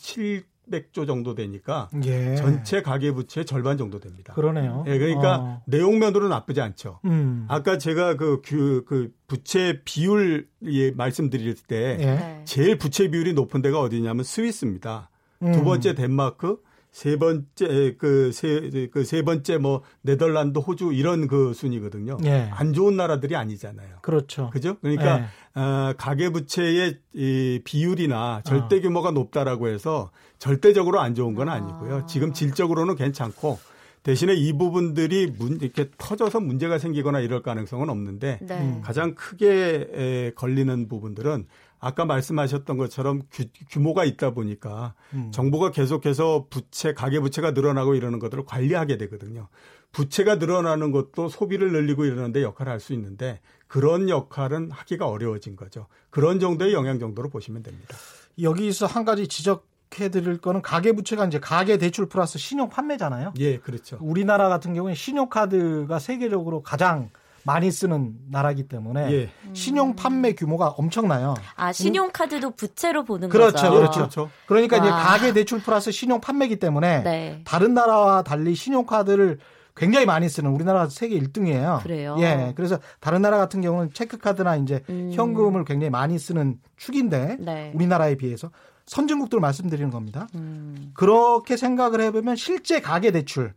Speaker 3: 700조 정도 되니까 예. 전체 가계 부채의 절반 정도 됩니다.
Speaker 1: 그러네요.
Speaker 3: 예, 그러니까 어. 내용면으로 나쁘지 않죠. 음. 아까 제가 그, 그, 그 부채 비율 예, 말씀드릴 때 예. 제일 부채 비율이 높은 데가 어디냐면 스위스입니다. 음. 두 번째 덴마크, 세 번째 그세그 그세 번째 뭐 네덜란드, 호주 이런 그 순이거든요. 예. 안 좋은 나라들이 아니잖아요.
Speaker 1: 그렇죠.
Speaker 3: 그죠? 그러니까 예. 어, 가계 부채의 이 비율이나 절대 어. 규모가 높다라고 해서 절대적으로 안 좋은 건 아니고요. 아. 지금 질적으로는 괜찮고 대신에 이 부분들이 문, 이렇게 터져서 문제가 생기거나 이럴 가능성은 없는데 네. 가장 크게 에, 걸리는 부분들은 아까 말씀하셨던 것처럼 규, 모가 있다 보니까 음. 정부가 계속해서 부채, 가계 부채가 늘어나고 이러는 것들을 관리하게 되거든요. 부채가 늘어나는 것도 소비를 늘리고 이러는데 역할을 할 수 있는데 그런 역할은 하기가 어려워진 거죠. 그런 정도의 영향 정도로 보시면 됩니다.
Speaker 1: 여기서 한 가지 지적 해 드릴 거는 가계 부채가 이제 가계 대출 플러스 신용 판매잖아요.
Speaker 3: 예, 그렇죠.
Speaker 1: 우리나라 같은 경우에 신용카드가 세계적으로 가장 많이 쓰는 나라기 때문에 예. 신용 판매 규모가 엄청나요.
Speaker 4: 아 신용카드도 부채로 보는
Speaker 1: 그렇죠,
Speaker 4: 거죠.
Speaker 1: 그렇죠, 그렇죠. 그러니까 아. 이제 가계 대출 플러스 신용 판매기 때문에 네. 다른 나라와 달리 신용카드를 굉장히 많이 쓰는 우리나라 세계 1등이에요.
Speaker 4: 그래요.
Speaker 1: 예. 그래서 다른 나라 같은 경우는 체크카드나 이제 음. 현금을 굉장히 많이 쓰는 축인데 네. 우리나라에 비해서 선진국들 말씀드리는 겁니다. 음. 그렇게 생각을 해보면 실제 가계 대출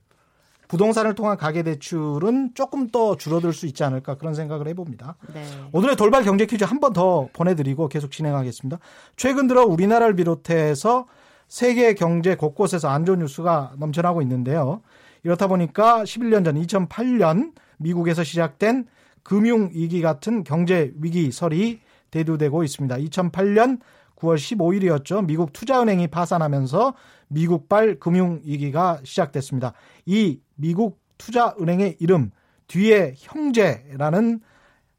Speaker 1: 부동산을 통한 가계 대출은 조금 더 줄어들 수 있지 않을까 그런 생각을 해봅니다. 네. 오늘의 돌발 경제 퀴즈 한 번 더 보내드리고 계속 진행하겠습니다. 최근 들어 우리나라를 비롯해서 세계 경제 곳곳에서 안 좋은 뉴스가 넘쳐나고 있는데요. 이렇다 보니까 11년 전 2008년 미국에서 시작된 금융 위기 같은 경제 위기설이 대두되고 있습니다. 2008년 9월 15일이었죠. 미국 투자은행이 파산하면서 미국발 금융 위기가 시작됐습니다. 이 미국 투자은행의 이름 뒤에 형제라는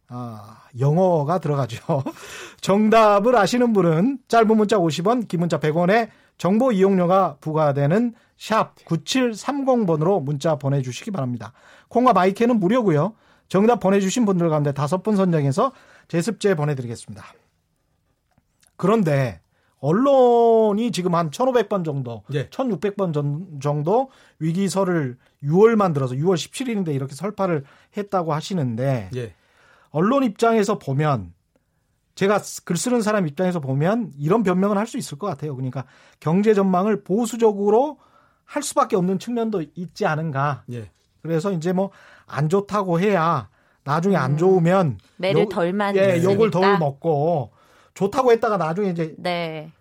Speaker 1: 아, 영어가 들어가죠. *laughs* 정답을 아시는 분은 짧은 문자 50원, 긴 문자 100원에 정보 이용료가 부과되는 샵 9730번으로 문자 보내주시기 바랍니다. 콩과 마이크는 무료고요. 정답 보내주신 분들 가운데 다섯 분 선정해서 제습제 보내드리겠습니다. 그런데 언론이 지금 한 1,500번 정도, 예. 1,600번 정도 위기설을 6월만 들어서 6월 17일인데 이렇게 설파를 했다고 하시는데 예. 언론 입장에서 보면 제가 글 쓰는 사람 입장에서 보면 이런 변명을 할수 있을 것 같아요. 그러니까 경제 전망을 보수적으로 할 수밖에 없는 측면도 있지 않은가. 예. 그래서 이제 뭐 안 좋다고 해야 나중에 안 음. 좋으면
Speaker 4: 매를 덜 많이
Speaker 1: 예, 욕을 덜 먹고 좋다고 했다가 나중에 이제 네.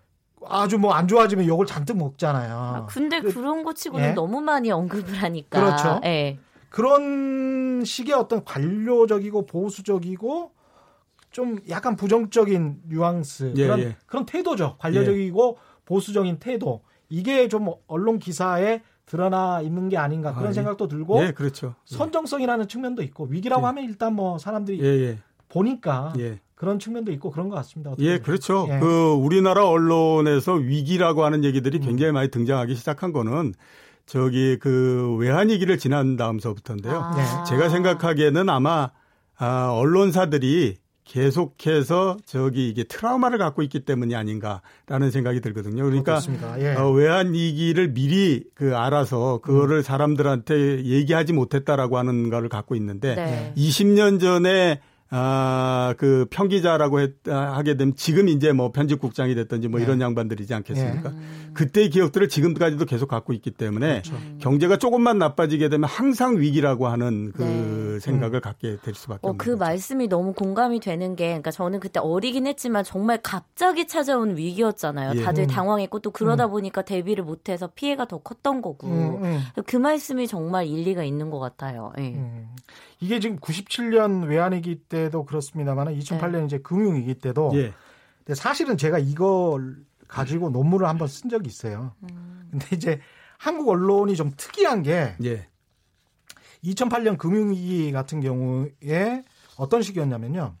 Speaker 1: 아주 뭐 안 좋아지면 욕을 잔뜩 먹잖아요. 아,
Speaker 4: 근데 그, 런거 치고는 예? 너무 많이 언급을 하니까.
Speaker 1: 그렇죠. 예. 그런 식의 어떤 관료적이고 보수적이고 좀 약간 부정적인 뉘앙스 예, 그런 예. 그런 태도죠. 관료적이고 예. 보수적인 태도 이게 좀 언론 기사에 드러나 있는 게 아닌가 그런 아, 예. 생각도 들고
Speaker 3: 예, 그렇죠.
Speaker 1: 예. 선정성이라는 측면도 있고 위기라고 예. 하면 일단 뭐 사람들이 예, 보니까 그런 측면도 있고 그런 것 같습니다.
Speaker 3: 예, 그렇죠. 그 우리나라 언론에서 위기라고 하는 얘기들이 음. 굉장히 많이 등장하기 시작한 거는 저기 그 외환위기를 지난 다음서부터인데요. 아. 제가 생각하기에는 아마 아, 언론사들이 계속해서 저기 이게 트라우마를 갖고 있기 때문이 아닌가라는 생각이 들거든요. 그러니까 예. 어, 외환 위기를 미리 그 알아서 그거를 음. 사람들한테 얘기하지 못했다라고 하는 거를 갖고 있는데 네. 20년 전에 아, 그 평기자라고 했, 하게 되면 지금 이제 뭐 편집국장이 됐든지 뭐 네. 이런 양반들이지 않겠습니까? 네. 그때의 기억들을 지금까지도 계속 갖고 있기 때문에 그렇죠. 경제가 조금만 나빠지게 되면 항상 위기라고 하는 그 네. 생각을 음. 갖게 될 수밖에 어, 없는
Speaker 4: 그 거죠. 말씀이 너무 공감이 되는 게 그러니까 저는 그때 어리긴 했지만 정말 갑자기 찾아온 위기였잖아요. 예. 다들 음. 당황했고 또 그러다 음. 보니까 대비를 못 해서 피해가 더 컸던 거고 음, 음. 그 말씀이 정말 일리가 있는 것 같아요. 예. 음.
Speaker 1: 이게 지금 97년 외환위기 때도 그렇습니다만 2008년 네. 이제 금융위기 때도 예. 근데 사실은 제가 이걸 가지고 논문을 한번 쓴 적이 있어요. 음. 근데 이제 한국 언론이 좀 특이한 게 예. 2008년 금융위기 같은 경우에 어떤 식이었냐면요.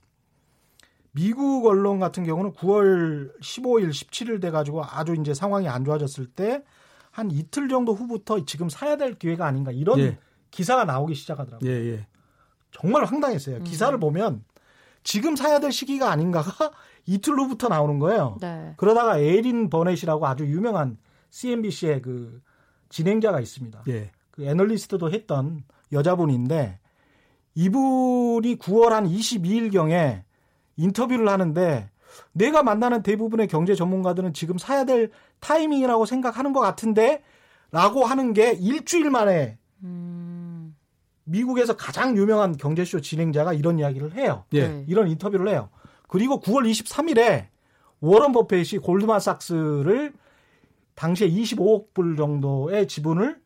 Speaker 1: 미국 언론 같은 경우는 9월 15일, 17일 돼 가지고 아주 이제 상황이 안 좋아졌을 때 한 이틀 정도 후부터 지금 사야 될 기회가 아닌가 이런 예. 기사가 나오기 시작하더라고요. 예, 예. 정말 황당했어요. 음. 기사를 보면 지금 사야 될 시기가 아닌가가 *laughs* 이틀 후부터 나오는 거예요. 네. 그러다가 에린 버넷이라고 아주 유명한 CNBC의 그 진행자가 있습니다. 예. 그 애널리스트도 했던 여자분인데 이분이 9월 한 22일경에 인터뷰를 하는데 내가 만나는 대부분의 경제 전문가들은 지금 사야 될 타이밍이라고 생각하는 것 같은데 라고 하는 게 일주일 만에 음. 미국에서 가장 유명한 경제쇼 진행자가 이런 이야기를 해요. 예. 네. 이런 인터뷰를 해요. 그리고 9월 23일에 워런 버핏이 골드만삭스를 당시에 25억 불 정도의 지분을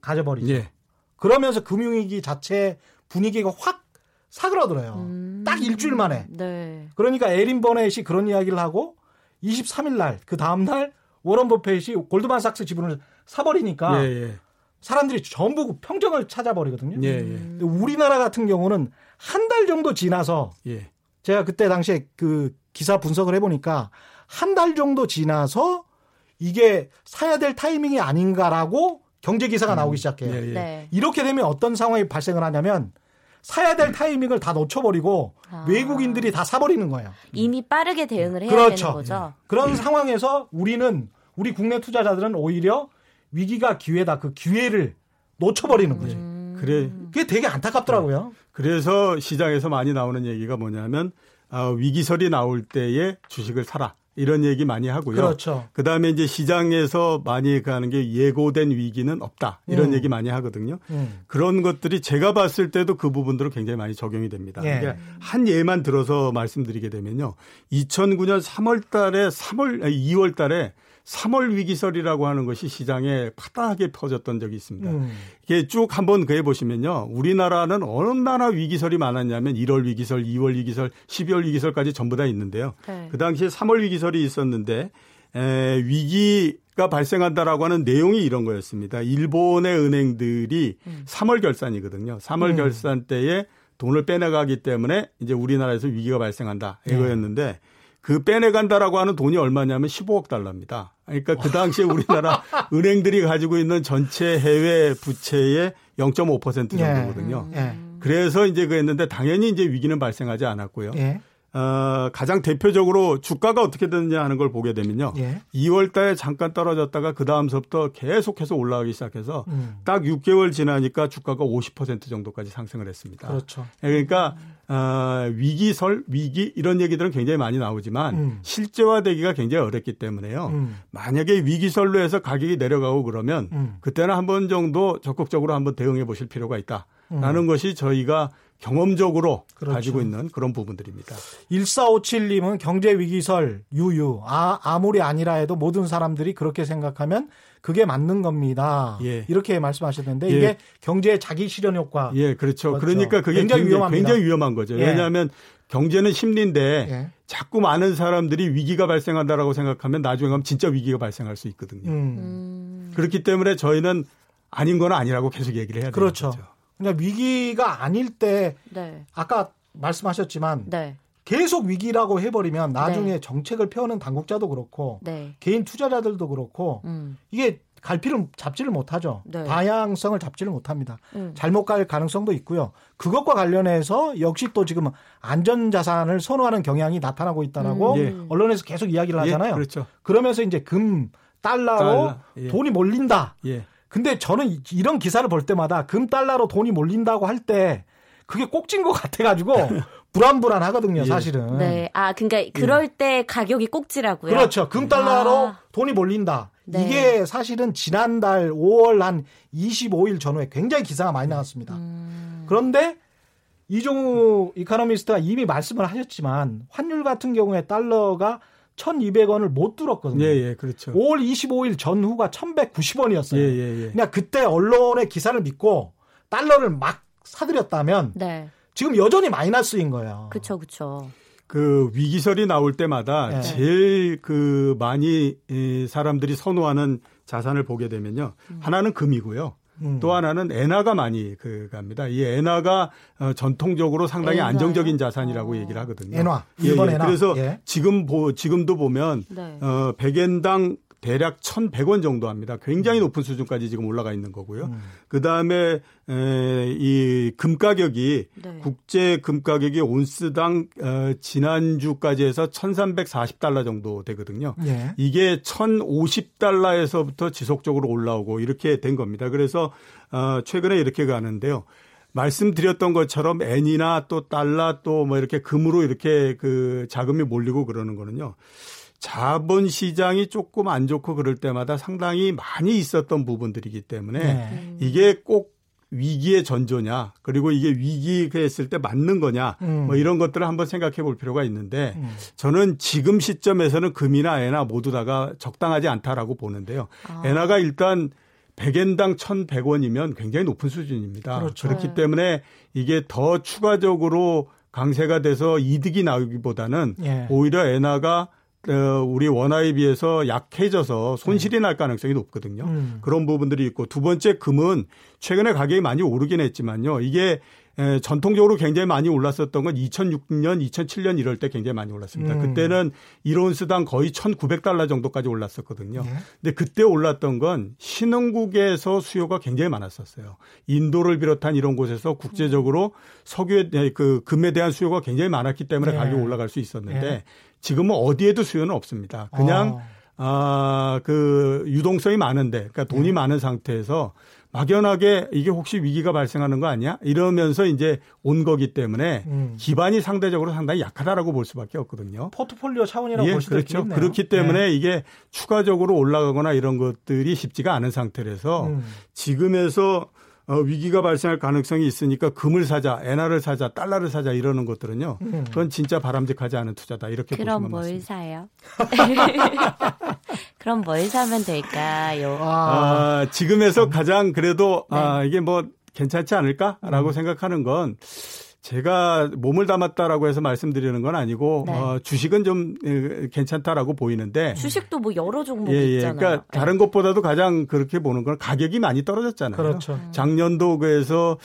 Speaker 1: 가져버리죠. 예. 그러면서 금융위기 자체 분위기가 확 사그라들어요. 음. 딱 일주일 만에. 네. 그러니까 에린 버넷이 그런 이야기를 하고 23일 날, 그 다음날 워런 버핏이 골드만삭스 지분을 사버리니까 예, 예. 사람들이 전부 그 평정을 찾아버리거든요. 예, 예. 우리나라 같은 경우는 한 달 정도 지나서 예. 제가 그때 당시에 그 기사 분석을 해보니까 한 달 정도 지나서 이게 사야 될 타이밍이 아닌가라고 경제 기사가 음. 나오기 시작해요. 예, 예. 네. 이렇게 되면 어떤 상황이 발생을 하냐면 사야 될 타이밍을 다 놓쳐버리고 아. 외국인들이 다 사버리는 거예요.
Speaker 4: 이미 빠르게 대응을 해야
Speaker 1: 그렇죠.
Speaker 4: 되는 거죠.
Speaker 1: 그런 음. 상황에서 우리는 우리 국내 투자자들은 오히려 위기가 기회다. 그 기회를 놓쳐버리는 거지. 음. 그래. 그게 되게 안타깝더라고요.
Speaker 3: 그래서 시장에서 많이 나오는 얘기가 뭐냐면 어, 위기설이 나올 때에 주식을 사라. 이런 얘기 많이 하고요.
Speaker 1: 그렇죠.
Speaker 3: 그 다음에 이제 시장에서 많이 가는 게 예고된 위기는 없다. 이런 음. 얘기 많이 하거든요. 음. 그런 것들이 제가 봤을 때도 그 부분들은 굉장히 많이 적용이 됩니다. 예. 그러니까 한 예만 들어서 말씀드리게 되면요. 2009년 3월 달에 3월, 2월 달에 3월 위기설이라고 하는 것이 시장에 파다하게 퍼졌던 적이 있습니다. 음. 이게 쭉 한번 그해 보시면요. 우리나라는 얼마나 위기설이 많았냐면 1월 위기설, 2월 위기설, 12월 위기설까지 전부 다 있는데요. 네. 그 당시에 3월 위기설이 있었는데 에, 위기가 발생한다라고 하는 내용이 이런 거였습니다. 일본의 은행들이 음. 3월 결산이거든요. 3월 음. 결산 때에 돈을 빼내가기 때문에 이제 우리나라에서 위기가 발생한다 이거였는데 네. 그 빼내간다라고 하는 돈이 얼마냐면 15억 달러입니다. 그러니까 그 당시에 우리나라 *laughs* 은행들이 가지고 있는 전체 해외 부채의 0.5% 정도거든요. 예. 그래서 이제 그랬는데 당연히 이제 위기는 발생하지 않았고요. 예. 어, 가장 대표적으로 주가가 어떻게 됐느냐 하는 걸 보게 되면요. 예. 2월 달에 잠깐 떨어졌다가 그 다음서부터 계속해서 올라가기 시작해서 음. 딱 6개월 지나니까 주가가 50% 정도까지 상승을 했습니다.
Speaker 1: 그렇죠.
Speaker 3: 예, 그러니까 어, 위기설, 위기 이런 얘기들은 굉장히 많이 나오지만 음. 실제화되기가 굉장히 어렵기 때문에요. 음. 만약에 위기설로 해서 가격이 내려가고 그러면 음. 그때는 한 번 정도 적극적으로 한번 대응해 보실 필요가 있다 라는 음. 것이 저희가 경험적으로 그렇죠. 가지고 있는 그런 부분들입니다.
Speaker 1: 1457님은 경제위기설 유유. 아, 아무리 아니라 해도 모든 사람들이 그렇게 생각하면 그게 맞는 겁니다. 예. 이렇게 말씀하셨는데 예. 이게 경제의 자기 실현 효과.
Speaker 3: 예, 그렇죠. 그렇죠. 그러니까 그게 굉장히, 위험합니다. 굉장히 위험한 거죠. 예. 왜냐하면 경제는 심리인데 예. 자꾸 많은 사람들이 위기가 발생한다라고 생각하면 나중에 가면 진짜 위기가 발생할 수 있거든요. 음. 그렇기 때문에 저희는 아닌 건 아니라고 계속 얘기를 해야 되는 그렇죠. 거죠.
Speaker 1: 그러니까 위기가 아닐 때 네. 아까 말씀하셨지만 네. 계속 위기라고 해버리면 나중에 네. 정책을 펴는 당국자도 그렇고 네. 개인 투자자들도 그렇고 음. 이게 갈피를 잡지를 못하죠. 네. 다양성을 잡지를 못합니다. 음. 잘못 갈 가능성도 있고요. 그것과 관련해서 역시 또 지금 안전자산을 선호하는 경향이 나타나고 있다라고 음. 예. 언론에서 계속 이야기를 예, 하잖아요. 예, 그렇죠. 그러면서 이제 금 달러로 달러. 예. 돈이 몰린다. 예. 근데 저는 이런 기사를 볼 때마다 금 달러로 돈이 몰린다고 할 때 그게 꼭진 것 같아가지고 *laughs* 불안불안하거든요, 예. 사실은.
Speaker 4: 네. 아, 그러니까 그럴 때 가격이 꼭지라고요.
Speaker 1: 그렇죠. 금 달러로 아. 돈이 몰린다. 네. 이게 사실은 지난달 5월 한 25일 전후에 굉장히 기사가 많이 나왔습니다. 음. 그런데 이종우 이카노미스트가 이미 말씀을 하셨지만 환율 같은 경우에 달러가 1,200원을 못 뚫었거든요.
Speaker 3: 예, 예, 그렇죠.
Speaker 1: 5월 25일 전후가 1,190원이었어요. 예, 예, 예. 그냥 그때 언론의 기사를 믿고 달러를 막 사들였다면 네. 지금 여전히 마이너스인 거예요.
Speaker 4: 그렇죠, 그렇죠.
Speaker 3: 그 위기설이 나올 때마다 네. 제일 그 많이 사람들이 선호하는 자산을 보게 되면요. 음. 하나는 금이고요. 음. 또 하나는 엔화가 많이 그 갑니다. 이 엔화가 어, 전통적으로 상당히 엔화요? 안정적인 자산이라고 어. 얘기를 하거든요.
Speaker 1: 엔화. 일본 예, 예.
Speaker 3: 엔화. 그래서 예. 지금 보 지금도 보면 네. 어 100엔당 대략 1,100원 정도 합니다. 굉장히 음. 높은 수준까지 지금 올라가 있는 거고요. 음. 그다음에 에, 이금 가격이 네. 국제 금 가격이 온스당 어, 지난주까지 해서 1,340달러 정도 되거든요. 예. 이게 1,050달러에서부터 지속적으로 올라오고 이렇게 된 겁니다. 그래서 어, 최근에 이렇게 가는데요. 말씀드렸던 것처럼 엔이나 또 달러 또 뭐 이렇게 금으로 이렇게 그 자금이 몰리고 그러는 거는요. 자본 시장이 조금 안 좋고 그럴 때마다 상당히 많이 있었던 부분들이기 때문에 네. 이게 꼭 위기의 전조냐 그리고 이게 위기가 했을 때 맞는 거냐 음. 뭐 이런 것들을 한번 생각해 볼 필요가 있는데 음. 저는 지금 시점에서는 금이나 엔화 모두 다가 적당하지 않다라고 보는데요. 아. 엔화가 일단 100엔당 1,100원이면 굉장히 높은 수준입니다. 그렇죠. 그렇기 네. 때문에 이게 더 추가적으로 강세가 돼서 이득이 나오기보다는 예. 오히려 엔화가 어, 우리 원화에 비해서 약해져서 손실이 날 가능성이 높거든요. 음. 그런 부분들이 있고 두 번째 금은 최근에 가격이 많이 오르긴 했지만요. 이게 에, 전통적으로 굉장히 많이 올랐었던 건 2006년, 2007년 이럴 때 굉장히 많이 올랐습니다. 음. 그때는 1온스당 거의 1,900달러 정도까지 올랐었거든요. 네. 근데 그때 올랐던 건 신흥국에서 수요가 굉장히 많았었어요. 인도를 비롯한 이런 곳에서 국제적으로 석유에 그 금에 대한 수요가 굉장히 많았기 때문에 네. 가격이 올라갈 수 있었는데 네. 지금은 어디에도 수요는 없습니다. 그냥 어. 아, 그 유동성이 많은데 그러니까 돈이 네. 많은 상태에서 막연하게 이게 혹시 위기가 발생하는 거 아니야? 이러면서 이제 온 거기 때문에 음. 기반이 상대적으로 상당히 약하다라고 볼 수밖에 없거든요.
Speaker 1: 포트폴리오 차원이라고 예, 볼 수도
Speaker 3: 그렇죠. 있겠네요. 그렇기 때문에 네. 이게 추가적으로 올라가거나 이런 것들이 쉽지가 않은 상태라서 음. 지금에서 어, 위기가 발생할 가능성이 있으니까 금을 사자, 엔화를 사자, 달러를 사자 이러는 것들은요. 음. 그건 진짜 바람직하지 않은 투자다. 이렇게
Speaker 4: 그럼
Speaker 3: 보시면
Speaker 4: 뭘
Speaker 3: 맞습니다.
Speaker 4: 사요? *laughs* *laughs* 그럼 뭘 사면 될까요?
Speaker 3: 아, 지금에서 가장 그래도 네. 아, 이게 뭐 괜찮지 않을까라고 음. 생각하는 건 제가 몸을 담았다라고 해서 말씀드리는 건 아니고 네. 어, 주식은 좀 괜찮다라고 보이는데
Speaker 4: 주식도 뭐 여러 종목 예, 예. 있잖아요.
Speaker 3: 그러니까 네. 다른 것보다도 가장 그렇게 보는 건 가격이 많이 떨어졌잖아요.
Speaker 1: 그렇죠.
Speaker 3: 음. 작년도 그래서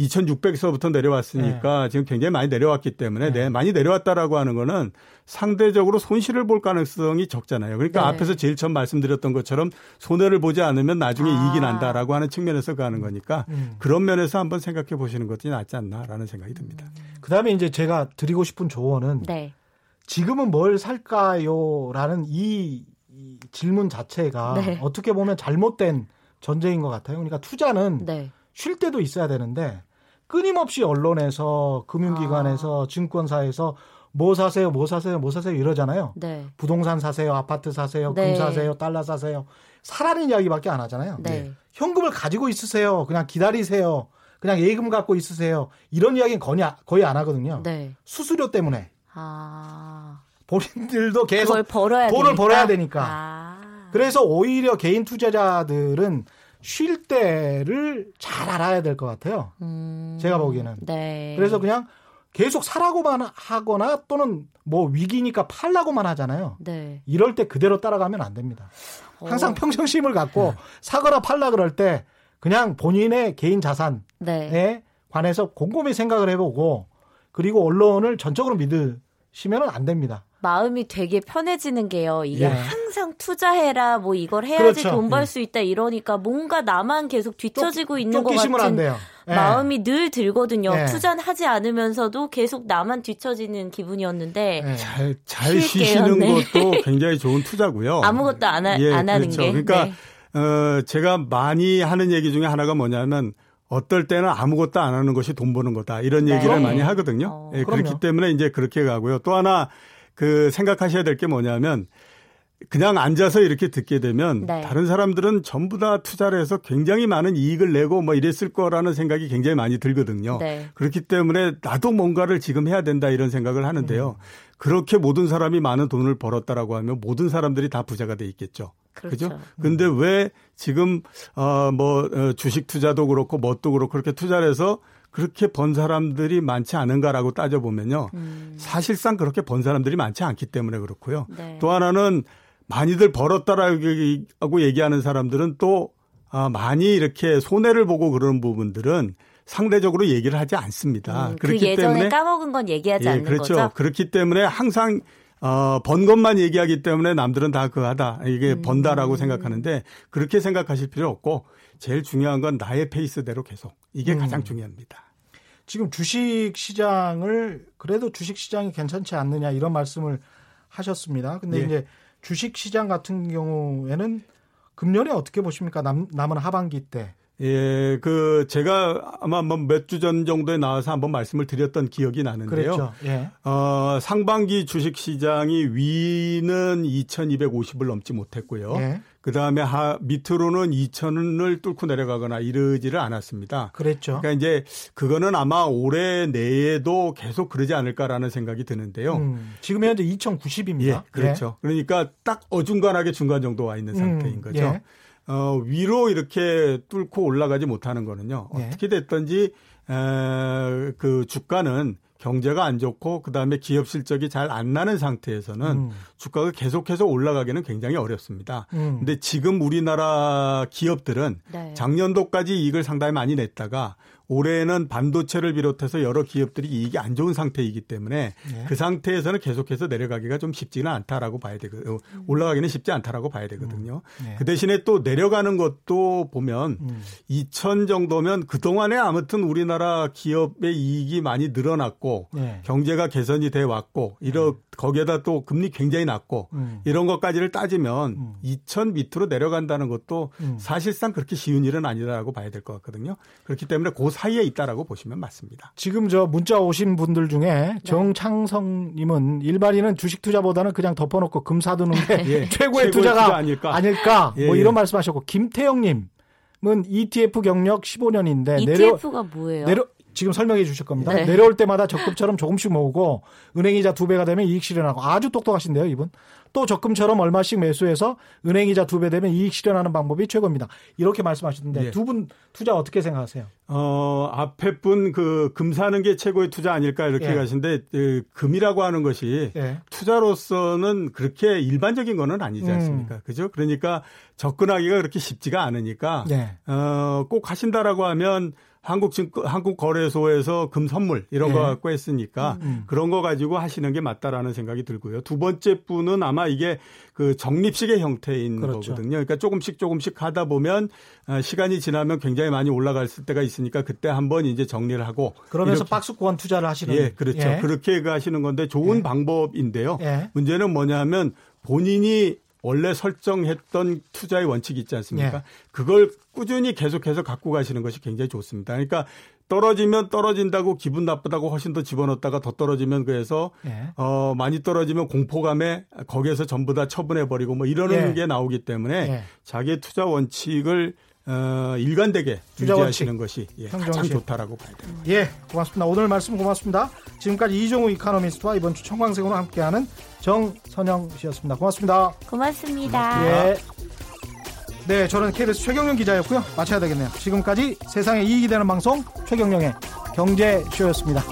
Speaker 3: 2,600서부터 내려왔으니까 네. 지금 굉장히 많이 내려왔기 때문에 네. 많이 내려왔다라고 하는 거는 상대적으로 손실을 볼 가능성이 적잖아요. 그러니까 네. 앞에서 제일 처음 말씀드렸던 것처럼 손해를 보지 않으면 나중에 아. 이익이 난다라고 하는 측면에서 가는 거니까 음. 그런 면에서 한번 생각해 보시는 것이 낫지 않나라는 생각이 듭니다.
Speaker 1: 그다음에 이제 제가 드리고 싶은 조언은 네. 지금은 뭘 살까요라는 이, 이 질문 자체가 네. 어떻게 보면 잘못된 전제인 것 같아요. 그러니까 투자는 네. 쉴 때도 있어야 되는데 끊임없이 언론에서 금융기관에서 아. 증권사에서 뭐 사세요, 뭐 사세요, 뭐 사세요 이러잖아요. 네. 부동산 사세요, 아파트 사세요, 네. 금 사세요, 달러 사세요. 사라는 이야기밖에 안 하잖아요. 네. 현금을 가지고 있으세요. 그냥 기다리세요. 그냥 예금 갖고 있으세요. 이런 이야기는 거의, 거의 안 하거든요. 네. 수수료 때문에. 아. 본인들도 계속 돈을 되니까? 벌어야 되니까. 아. 그래서 오히려 개인 투자자들은 쉴 때를 잘 알아야 될 것 같아요. 음. 제가 보기에는. 네. 그래서 그냥 계속 사라고만 하거나 또는 뭐 위기니까 팔라고만 하잖아요. 네. 이럴 때 그대로 따라가면 안 됩니다. 항상 어. 평정심을 갖고 네. 사거나 팔라 그럴 때 그냥 본인의 개인 자산에 네. 관해서 곰곰이 생각을 해보고 그리고 언론을 전적으로 믿으시면 안 됩니다.
Speaker 4: 마음이 되게 편해지는 게요. 이게 예. 항상 투자해라, 뭐 이걸 해야지 그렇죠. 돈 벌수 예. 있다 이러니까 뭔가 나만 계속 뒤처지고 쫓, 있는 것 같은 예. 마음이 늘 들거든요. 예. 투자는 하지 않으면서도 계속 나만 뒤처지는 기분이었는데
Speaker 3: 예. 잘, 잘 쉬시는 것도 굉장히 좋은 투자고요.
Speaker 4: 아무것도 안, 하, 예, 안 하는 그렇죠. 게.
Speaker 3: 그러니까 네. 어, 제가 많이 하는 얘기 중에 하나가 뭐냐면 어떨 때는 아무것도 안 하는 것이 돈 버는 거다 이런 네. 얘기를 많이 하거든요. 어, 예, 그렇기 때문에 이제 그렇게 가고요. 또 하나 그 생각하셔야 될 게 뭐냐면 그냥 앉아서 이렇게 듣게 되면 네. 다른 사람들은 전부 다 투자를 해서 굉장히 많은 이익을 내고 뭐 이랬을 거라는 생각이 굉장히 많이 들거든요. 네. 그렇기 때문에 나도 뭔가를 지금 해야 된다 이런 생각을 하는데요. 음. 그렇게 모든 사람이 많은 돈을 벌었다라고 하면 모든 사람들이 다 부자가 돼 있겠죠. 그렇죠. 그죠? 근데 왜 지금 어뭐 어, 주식 투자도 그렇고 뭣도 그렇고 그렇게 투자를 해서 그렇게 번 사람들이 많지 않은가라고 따져보면요. 음. 사실상 그렇게 번 사람들이 많지 않기 때문에 그렇고요. 네. 또 하나는 많이들 벌었다라고 얘기하는 사람들은 또 아, 많이 이렇게 손해를 보고 그러는 부분들은 상대적으로 얘기를 하지 않습니다.
Speaker 4: 음, 그 그렇기 그 예전에 때문에 까먹은 건 얘기하지 예, 않는
Speaker 3: 그렇죠.
Speaker 4: 거죠.
Speaker 3: 그렇기 때문에 항상 어, 번 것만 얘기하기 때문에 남들은 다 그하다 이게 음. 번다라고 생각하는데 그렇게 생각하실 필요 없고 제일 중요한 건 나의 페이스대로 계속 이게 음. 가장 중요합니다.
Speaker 1: 지금 주식 시장을 그래도 주식 시장이 괜찮지 않느냐 이런 말씀을 하셨습니다. 근데 예. 이제 주식 시장 같은 경우에는 금년에 어떻게 보십니까? 남, 남은 하반기 때.
Speaker 3: 예, 그 제가 아마 뭐몇주 전 정도에 나와서 한번 말씀을 드렸던 기억이 나는데요. 그렇죠. 예. 어, 상반기 주식 시장이 위는 2,250을 넘지 못했고요. 예. 그 다음에 하 밑으로는 2천을 뚫고 내려가거나 이러지를 않았습니다.
Speaker 1: 그랬죠.
Speaker 3: 그러니까 이제 그거는 아마 올해 내에도 계속 그러지 않을까라는 생각이 드는데요. 음,
Speaker 1: 지금 현재 2,090입니다.
Speaker 3: 예, 그렇죠. 예. 그러니까 딱 어중간하게 중간 정도 와 있는 상태인 음, 거죠. 예. 어, 위로 이렇게 뚫고 올라가지 못하는 거는요. 예. 어떻게 됐든지 에, 그 주가는 경제가 안 좋고 그다음에 기업 실적이 잘 안 나는 상태에서는 음. 주가가 계속해서 올라가기는 굉장히 어렵습니다. 음. 근데 지금 우리나라 기업들은 네. 작년도까지 이익을 상당히 많이 냈다가 올해는 반도체를 비롯해서 여러 기업들이 이익이 안 좋은 상태이기 때문에 네. 그 상태에서는 계속해서 내려가기가 좀 쉽지는 않다라고 봐야 되고 음. 올라가기는 쉽지 않다라고 봐야 되거든요. 음. 네. 그 대신에 또 내려가는 것도 보면 음. 2천 정도면 그 동안에 아무튼 우리나라 기업의 이익이 많이 늘어났고 네. 경제가 개선이 돼 왔고 이러 네. 거기에다 또 금리 굉장히 낮고 음. 이런 것까지를 따지면 음. 2천 밑으로 내려간다는 것도 음. 사실상 그렇게 쉬운 일은 아니다라고 봐야 될 것 같거든요. 그렇기 때문에 그 사이에 있다라고 보시면 맞습니다.
Speaker 1: 지금 저 문자 오신 분들 중에 네. 정창성님은 일반인은 주식 투자보다는 그냥 덮어놓고 금 사두는 게 *laughs* 예. 최고의, 투자가 투자 아닐까, 아닐까? 예, 뭐 이런 예. 말씀하셨고 김태영님. 은 ETF 경력 15년인데
Speaker 4: ETF가 내려, 뭐예요?
Speaker 1: 내려 지금 설명해 주실 겁니다. 네. 내려올 때마다 적금처럼 조금씩 모으고 은행이자 두 배가 되면 이익 실현하고 아주 똑똑하신데요, 이분. 또 적금처럼 얼마씩 매수해서 은행이자 두 배 되면 이익 실현하는 방법이 최고입니다. 이렇게 말씀하셨는데 예. 두분 투자 어떻게 생각하세요?
Speaker 3: 어, 앞에 분 그 금 사는 게 최고의 투자 아닐까 이렇게 예. 가시는데 그 금이라고 하는 것이 예. 투자로서는 그렇게 일반적인 거는 아니지 음. 않습니까? 음. 그죠? 그러니까 접근하기가 그렇게 쉽지가 않으니까 예. 어, 꼭 하신다라고 하면 한국 증권, 한국 거래소에서 금 선물 이런 네. 거 갖고 했으니까 음, 음. 그런 거 가지고 하시는 게 맞다라는 생각이 들고요. 두 번째 분은 아마 이게 그 적립식의 형태인 그렇죠. 거거든요. 그러니까 조금씩 조금씩 하다 보면 아, 시간이 지나면 굉장히 많이 올라갈 때가 있으니까 그때 한번 이제 정리를 하고
Speaker 1: 그러면서 박스권 투자를 하시는
Speaker 3: 예, 그렇죠. 예. 그렇게 하시는 건데 좋은 예. 방법인데요. 예. 문제는 뭐냐면 본인이 원래 설정했던 투자의 원칙이 있지 않습니까? 예. 그걸 꾸준히 계속해서 갖고 가시는 것이 굉장히 좋습니다. 그러니까 떨어지면 떨어진다고 기분 나쁘다고 훨씬 더 집어넣었다가 더 떨어지면 그래서 예. 어 많이 떨어지면 공포감에 거기에서 전부 다 처분해 버리고 뭐 이러는 예. 게 나오기 때문에 예. 자기의 투자 원칙을 어, 일관되게 유지하시는 것이 예, 가장 좋다라고 봐야 됩니다.
Speaker 1: 예, 고맙습니다. 오늘 말씀 고맙습니다. 지금까지 이종우 이카노미스트와 이번 주 청광생으로 함께하는 정선영 씨였습니다. 고맙습니다.
Speaker 4: 고맙습니다.
Speaker 1: 예. 네, 저는 KBS 최경영 기자였고요. 마쳐야 되겠네요. 지금까지 세상에 이익이 되는 방송 최경영의 경제쇼였습니다.